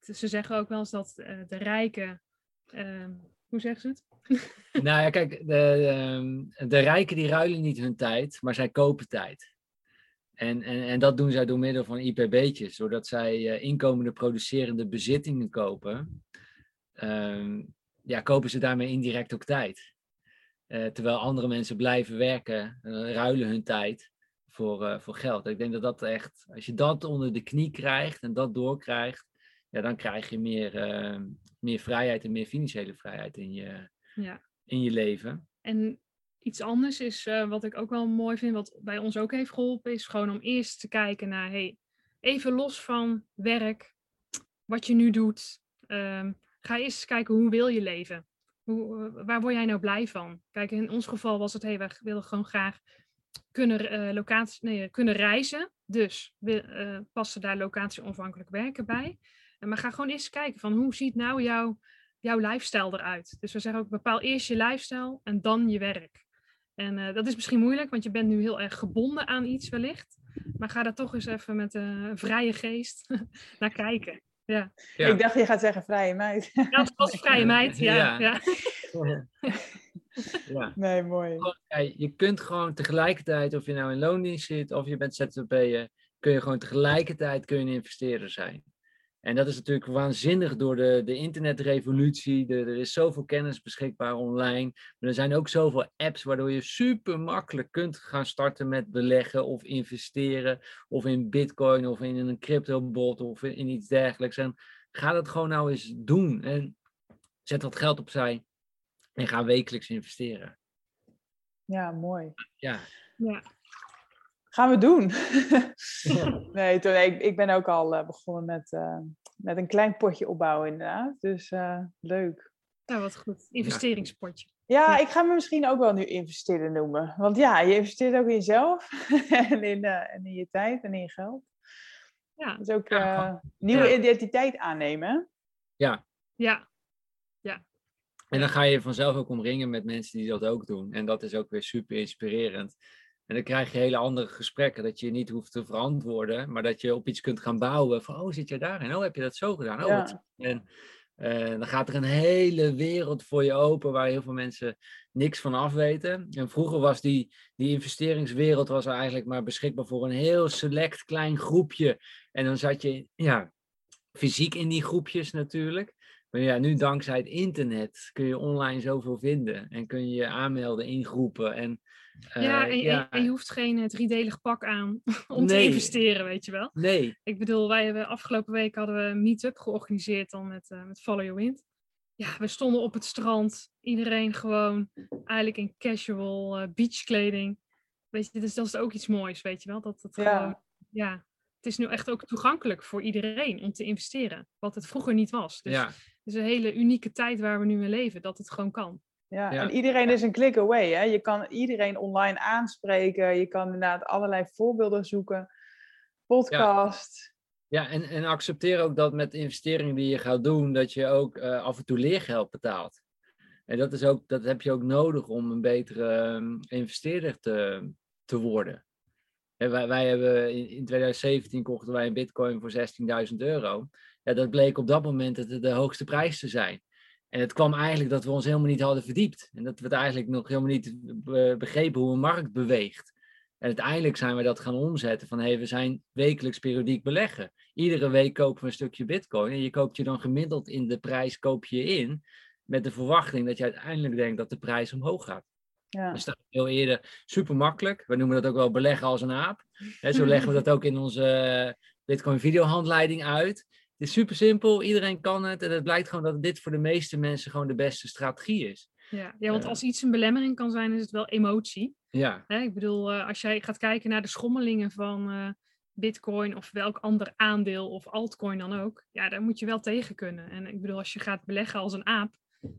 Speaker 2: ze zeggen ook wel eens dat de rijken, ehm, hoe zeggen ze het?
Speaker 3: nou ja, kijk, de, ehm, de rijken die ruilen niet hun tijd, maar zij kopen tijd. En, en, en dat doen zij door middel van IPB'tjes, zodat zij eh, inkomende producerende bezittingen kopen. Ehm, ja, kopen ze daarmee indirect ook tijd. Eh, terwijl andere mensen blijven werken, eh, ruilen hun tijd voor, voor geld. Ik denk dat dat echt, als je dat onder de knie krijgt en dat doorkrijgt, ja, dan krijg je meer, eh, meer vrijheid en meer financiële vrijheid in je,
Speaker 2: Ja.
Speaker 3: in je leven.
Speaker 2: En iets anders is, eh, wat ik ook wel mooi vind, wat bij ons ook heeft geholpen, is gewoon om eerst te kijken naar, hey, even los van werk, wat je nu doet. ehm, ga eerst eens kijken, hoe wil je leven? Hoe, eh, waar word jij nou blij van? Kijk, in ons geval was het, hey, wij willen gewoon graag kunnen, eh, locatie, nee, kunnen reizen. Dus we passen daar locatie-onafhankelijk werken bij. En maar ga gewoon eerst kijken van, hoe ziet nou jouw jouw lifestyle eruit. Dus we zeggen ook, bepaal eerst je lifestyle en dan je werk. En eh, dat is misschien moeilijk, want je bent nu heel erg gebonden aan iets wellicht. Maar ga daar toch eens even met een vrije geest naar kijken. Ja,
Speaker 3: Ja.
Speaker 1: Ik dacht, je gaat zeggen vrije meid.
Speaker 2: ja het was vrije meid. Ja,
Speaker 3: Ja.
Speaker 2: ja.
Speaker 3: ja.
Speaker 1: Nee, mooi.
Speaker 3: Je kunt gewoon tegelijkertijd, of je nou in loondienst zit of je bent ZZP'er, kun je gewoon tegelijkertijd kun je een investeerder zijn. En dat is natuurlijk waanzinnig door de, de internetrevolutie. De- er is zoveel kennis beschikbaar online. Maar er zijn ook zoveel apps waardoor je super makkelijk kunt gaan starten met beleggen of investeren. Of in bitcoin of in een cryptobot of in, in iets dergelijks. En ga dat gewoon nou eens doen. En zet dat geld opzij en ga wekelijks investeren.
Speaker 1: Ja, mooi.
Speaker 3: Ja.
Speaker 2: ja.
Speaker 1: Gaan we doen. nee, toen, ik, ik ben ook al eh, begonnen met, eh, met een klein potje opbouwen inderdaad. Dus eh, leuk.
Speaker 2: Nou, wat goed. Investeringspotje.
Speaker 1: Ja, ik ga me misschien ook wel nu investeren noemen. Want ja, je investeert ook in jezelf en in, eh, en in je tijd en in je geld.
Speaker 2: Ja,
Speaker 1: Dus ook
Speaker 3: Ja,
Speaker 1: eh, nieuwe
Speaker 3: ja.
Speaker 1: identiteit aannemen. hè?
Speaker 2: ja,
Speaker 3: En dan ga je vanzelf ook omringen met mensen die dat ook doen. En dat is ook weer super inspirerend. En dan krijg je hele andere gesprekken, dat je je niet hoeft te verantwoorden, maar dat je op iets kunt gaan bouwen. Van, oh, zit je daarin? Oh, heb je dat zo gedaan? Oh,
Speaker 1: Ja.
Speaker 3: wat- En eh, dan gaat er een hele wereld voor je open waar heel veel mensen niks van af weten. En vroeger was die, die investeringswereld was eigenlijk maar beschikbaar voor een heel select klein groepje. En dan zat je ja, fysiek in die groepjes natuurlijk. Maar ja, nu dankzij het internet kun je online zoveel vinden. En kun je je aanmelden in groepen. En,
Speaker 2: ja, en,
Speaker 3: ja,
Speaker 2: en je hoeft geen eh, driedelig pak aan om te investeren, weet je wel.
Speaker 3: Nee,
Speaker 2: Ik bedoel, wij hebben afgelopen week hadden we een meet-up georganiseerd dan met, eh, met Follow Your Wind. Ja, we stonden op het strand. Iedereen gewoon eigenlijk in casual eh, beachkleding. Weet je, dus dat is ook iets moois, weet je wel. Dat het
Speaker 1: Ja.
Speaker 2: gewoon, ja, het is nu echt ook toegankelijk voor iedereen om te investeren. Wat het vroeger niet was. Dus
Speaker 3: ja,
Speaker 2: het is een hele unieke tijd waar we nu in leven, dat het gewoon kan.
Speaker 1: Ja,
Speaker 3: Ja.
Speaker 1: en iedereen is een click away. Hè? Je kan iedereen online aanspreken. Je kan inderdaad allerlei voorbeelden zoeken. Podcast.
Speaker 3: ja en, en accepteer ook dat met de investeringen die je gaat doen, dat je ook eh, af en toe leergeld betaalt. En dat, is ook, dat heb je ook nodig om een betere ehm, investeerder te, te worden. En wij, wij hebben in, in 2017 kochten wij een bitcoin voor 16.000 euro. Ja, dat bleek op dat moment het de hoogste prijs te zijn. En het kwam eigenlijk dat we ons helemaal niet hadden verdiept. En dat we het eigenlijk nog helemaal niet be- begrepen hoe een markt beweegt. En uiteindelijk zijn we dat gaan omzetten van hey, we zijn wekelijks periodiek beleggen. Iedere week kopen we een stukje bitcoin. En je koopt je dan gemiddeld in de prijs koop je in. Met de verwachting dat je uiteindelijk denkt dat de prijs omhoog gaat. Ja. Dus dat is heel eerder super makkelijk. We noemen dat ook wel beleggen als een aap. zo leggen we dat ook in onze Bitcoin videohandleiding uit. Het is super simpel, iedereen kan het. En het blijkt gewoon dat dit voor de meeste mensen gewoon de beste strategie is.
Speaker 2: Ja, ja want als iets een belemmering kan zijn, is het wel emotie.
Speaker 3: Ja.
Speaker 2: Hè, ik bedoel, als jij gaat kijken naar de schommelingen van Bitcoin of welk ander aandeel of altcoin dan ook, ja, daar moet je wel tegen kunnen. En ik bedoel, als je gaat beleggen als een aap,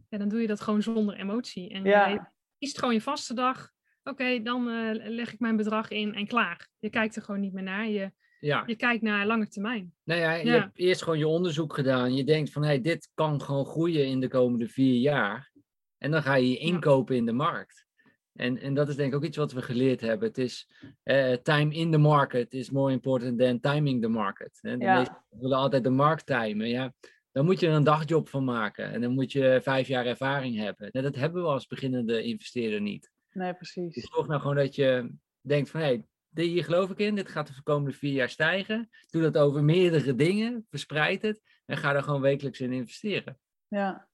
Speaker 2: ja, dan doe je dat gewoon zonder emotie. En ja. je kiest gewoon je vaste dag. Oké, dan uh, leg ik mijn bedrag in en klaar. Je kijkt er gewoon niet meer naar. Je, ja. je kijkt naar lange termijn.
Speaker 3: Nou ja, je hebt eerst gewoon je onderzoek gedaan. Je denkt van, hey, dit kan gewoon groeien in de komende vier jaar. En dan ga je je inkopen in de markt. En, en dat is denk ik ook iets wat we geleerd hebben. Het is uh, time in the market is more important than timing the market. En de ja. willen altijd de markt timen. Ja, dan moet je er een dagjob van maken. En dan moet je vijf jaar ervaring hebben. En dat hebben we als beginnende investeerder niet.
Speaker 1: Nee, precies.
Speaker 3: Dus zorg nou gewoon dat je denkt van... hé, hey, hier geloof ik in. Dit gaat de komende vier jaar stijgen. Doe dat over meerdere dingen. Verspreid het. En ga er gewoon wekelijks in investeren.
Speaker 1: Ja.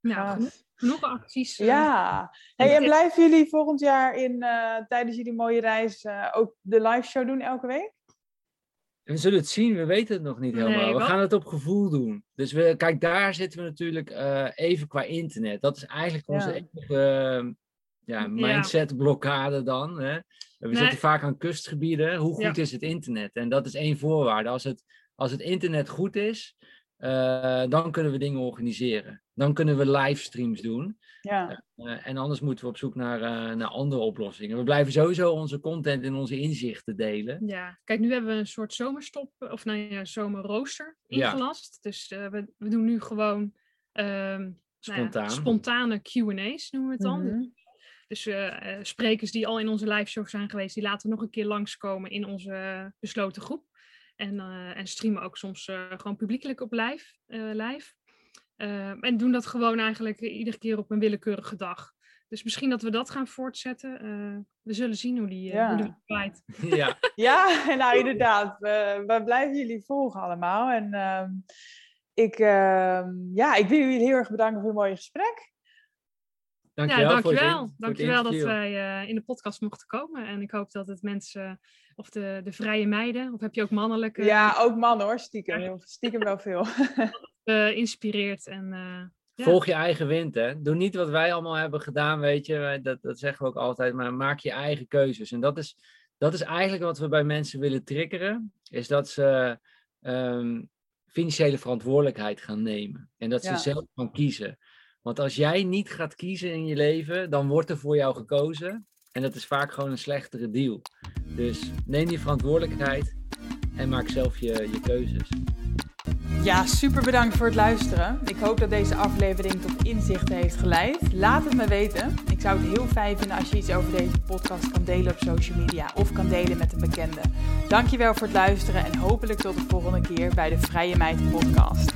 Speaker 2: Nou, genoeg acties.
Speaker 1: Uh, ja. Hey, en blijven jullie volgend jaar in, uh, tijdens jullie mooie reis uh, ook de live show doen elke week?
Speaker 3: We zullen het zien, we weten het nog niet helemaal. we gaan het op gevoel doen. Dus we, kijk, daar zitten we natuurlijk even qua internet. Dat is eigenlijk onze ja. enige ja, mindset-blokkade dan. Hè? We zitten vaak aan kustgebieden. Hoe goed is het internet? En dat is één voorwaarde. Als het, als het internet goed is, uh, dan kunnen we dingen organiseren. Dan kunnen we livestreams doen.
Speaker 1: Ja.
Speaker 3: Uh, en anders moeten we op zoek naar, uh, naar andere oplossingen. We blijven sowieso onze content en onze inzichten delen.
Speaker 2: Ja, kijk, nu hebben we een soort zomerstop, of nou ja, zomerrooster ingelast. Ja. Dus we, we doen nu gewoon ehm, Spontaan. nou ja, spontane Q&A's, noemen we het dan. Mm -hmm. Dus sprekers die al in onze live show zijn geweest, die laten we nog een keer langskomen in onze besloten groep. En, uh, en streamen ook soms uh, gewoon publiekelijk op live. Uh, live. en doen dat gewoon eigenlijk iedere keer op een willekeurige dag. Dus misschien dat we dat gaan voortzetten. we zullen zien hoe die, ja. hoe die draait.
Speaker 3: Ja.
Speaker 1: ja, nou inderdaad. We, we blijven jullie volgen allemaal. En ehm, ik, ehm, ja, ik wil jullie heel erg bedanken voor het mooie gesprek.
Speaker 3: Dankjewel,
Speaker 2: ja, dankjewel. Voor dankjewel dat wij in de podcast mochten komen. En ik hoop dat het mensen of de, de vrije meiden? Of heb je ook mannelijke?
Speaker 1: Ja, ook mannen hoor, stiekem. Stiekem wel veel.
Speaker 2: uh, inspireert en... Uh,
Speaker 3: ja. Volg je eigen wind, hè. Doe niet wat wij allemaal hebben gedaan, weet je. Dat, dat zeggen we ook altijd, maar maak je eigen keuzes. En dat is, dat is eigenlijk wat we bij mensen willen triggeren. Is dat ze um, financiële verantwoordelijkheid gaan nemen. En dat ze ja. zelf gaan kiezen. Want als jij niet gaat kiezen in je leven, dan wordt er voor jou gekozen. En dat is vaak gewoon een slechtere deal. Dus neem die verantwoordelijkheid en maak zelf je, je keuzes.
Speaker 1: Ja, super bedankt voor het luisteren. Ik hoop dat deze aflevering tot inzichten heeft geleid. Laat het me weten. Ik zou het heel fijn vinden als je iets over deze podcast kan delen op social media of kan delen met een bekende. Dankjewel voor het luisteren en hopelijk tot de volgende keer bij de Vrije Meid podcast.